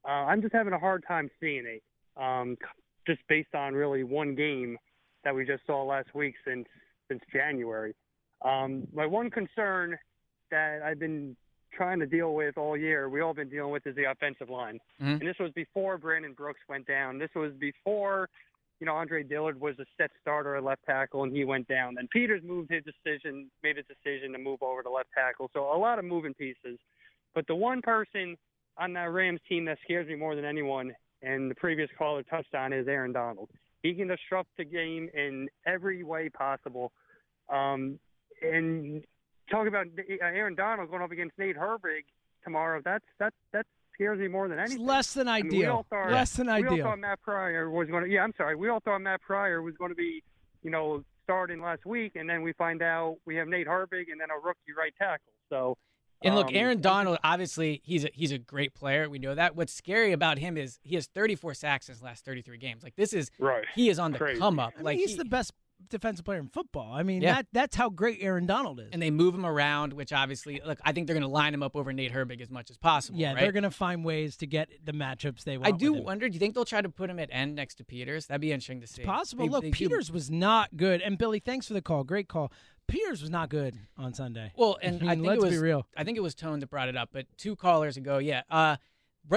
Uh, I'm just having a hard time seeing it, um, just based on really one game that we just saw last week since since January. Um, my one concern that I've been trying to deal with all year, we all been dealing with, is the offensive line. Mhm. And this was before Brandon Brooks went down. This was before, you know, Andre Dillard was a set starter at left tackle and he went down. And Peters moved his decision, made a decision to move over to left tackle. So a lot of moving pieces. But the one person on that Rams team that scares me more than anyone, and the previous caller touched on, is Aaron Donald. He can disrupt the game in every way possible. Um, and talk about uh, Aaron Donald going up against Nate Herbig tomorrow. That's that that scares me more than It's anything. less than I mean, we ideal. all thought, Less than we all thought Matt Pryor was going to. Yeah, I'm sorry. We all thought Matt Pryor was going to be, you know, starting last week, and then we find out we have Nate Herbig and then a rookie right tackle. So. And look, um, Aaron Donald, obviously, he's a, he's a great player. We know that. What's scary about him is he has 34 sacks in his last 33 games. Like this is right. He is on the Crazy. come up. I mean, Like he's he- the best defensive player in football. I mean, Yeah. that that's how great Aaron Donald is. and they move him around, which obviously, look, I think they're going to line him up over Nate Herbig as much as possible. yeah, right? they're going to find ways to get the matchups they want. I do wonder. Do you think they'll try to put him at end next to Peters? That'd be interesting to see. possible. They- Look, they do- Peters was not good, and Billy, thanks for the call. Great call. Peters was not good on Sunday. Well, and I I, mean, think let's it was be real. I think it was Tone that brought it up, but two callers ago, yeah. Uh,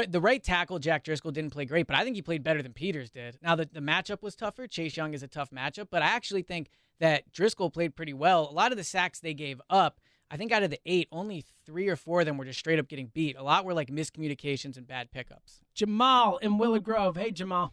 the right tackle Jack Driscoll didn't play great, but I think he played better than Peters did. Now the the matchup was tougher. Chase Young is a tough matchup, but I actually think that Driscoll played pretty well. A lot of the sacks they gave up, I think out of the eight, only three or four of them were just straight up getting beat. A lot were like miscommunications and bad pickups. Jamal in Willow Grove. Hey, Jamal.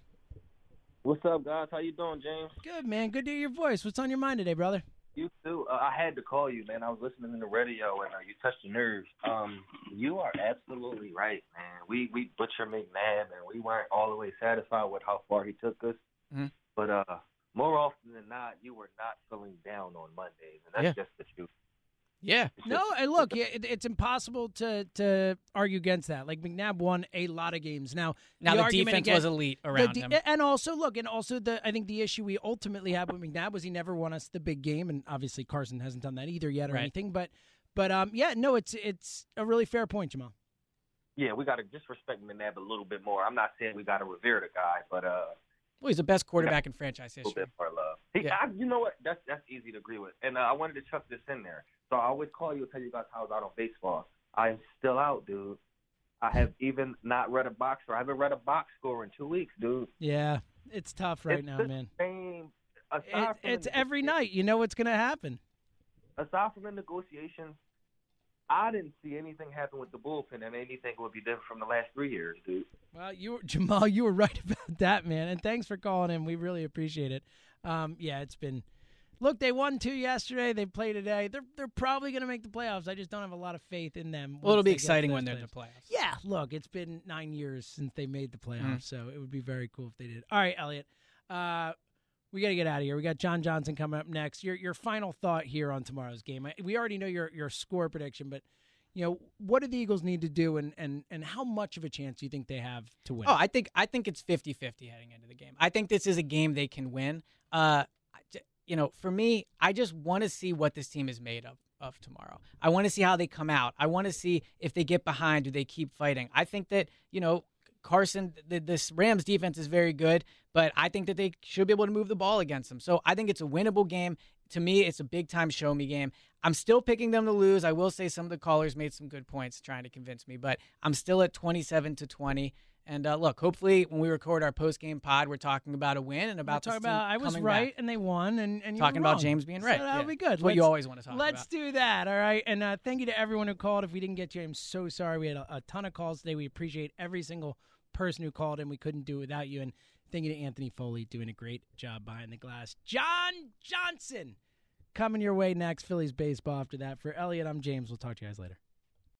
What's up, guys? How you doing, James? Good man. Good to hear your voice. What's on your mind today, brother? You too. Uh, I had to call you, man. I was listening to the radio, and uh, you touched the nerve. Um, you are absolutely right, man. We we butcher McNabb, and we weren't all the way satisfied with how far he took us. Mhm. But uh, more often than not, you were not feeling down on Mondays, and that's Yeah. just the truth. Yeah. No, and look, it, it's impossible to to argue against that. Like McNabb won a lot of games. Now, Now the argument defense against- was elite around de- him. and also look, and also the I think the issue we ultimately had with McNabb was he never won us the big game, and obviously Carson hasn't done that either yet or Right. anything. But but um yeah, no, it's it's a really fair point, Jamal. Yeah, we got to just respect McNabb a little bit more. I'm not saying we got to revere the guy, but uh, Well, he's the best quarterback in franchise history. a little history. bit more love. He, Yeah. I, you know what? That's that's easy to agree with. And uh, I wanted to chuck this in there. So I always call you and tell you guys how I was out on baseball. I am still out, dude. I have even not read a box score. I haven't read a box score in two weeks, dude. Yeah, it's tough right It's now, the man. Same. It, it's every night. You know what's going to happen. aside from the negotiations, I didn't see anything happen with the bullpen, and anything would be different from the last three years, dude. Well, you were, Jamal, you were right about that, man. And thanks for calling in. We really appreciate it. Um, yeah, it's been Look, they won two yesterday. They play today. They're they're probably going to make the playoffs. I just don't have a lot of faith in them. Well, it'll be they get to exciting when they're in the playoffs. Yeah, look, it's been nine years since they made the playoffs, Mm. so it would be very cool if they did. All right, Elliot, uh, we got to get out of here. We got John Johnson coming up next. Your your final thought here on tomorrow's game. I- We already know your your score prediction, but you know what do the Eagles need to do, and and and how much of a chance do you think they have to win? Oh, I think I think it's 50-50 heading into the game. I think this is a game they can win. Uh, you know, for me, I just want to see what this team is made of of tomorrow. I want to see how they come out. I want to see if they get behind, do they keep fighting? I think that you know Carson, the, this Rams defense is very good, but I think that they should be able to move the ball against them. So I think it's a winnable game. To me, it's a big time show me game. I'm still picking them to lose. I will say some of the callers made some good points trying to convince me, but I'm still at 27 to 20. And uh, look, hopefully, when we record our post game pod, we're talking about a win and about talk this team about I was right back. and they won, and, and you Talking about. James being So right. that'll Yeah. be good. What you Let's- always wanna talk Let's about. do that. All right. And uh, thank you to everyone who called. If we didn't get to you, I'm so sorry. We had a, a ton of calls today. We appreciate every single person who called, and we couldn't do it without you. And thank you to Anthony Foley doing a great job behind the glass. John Johnson coming your way next. Phillies baseball after that. For Elliot, I'm James. We'll talk to you guys later.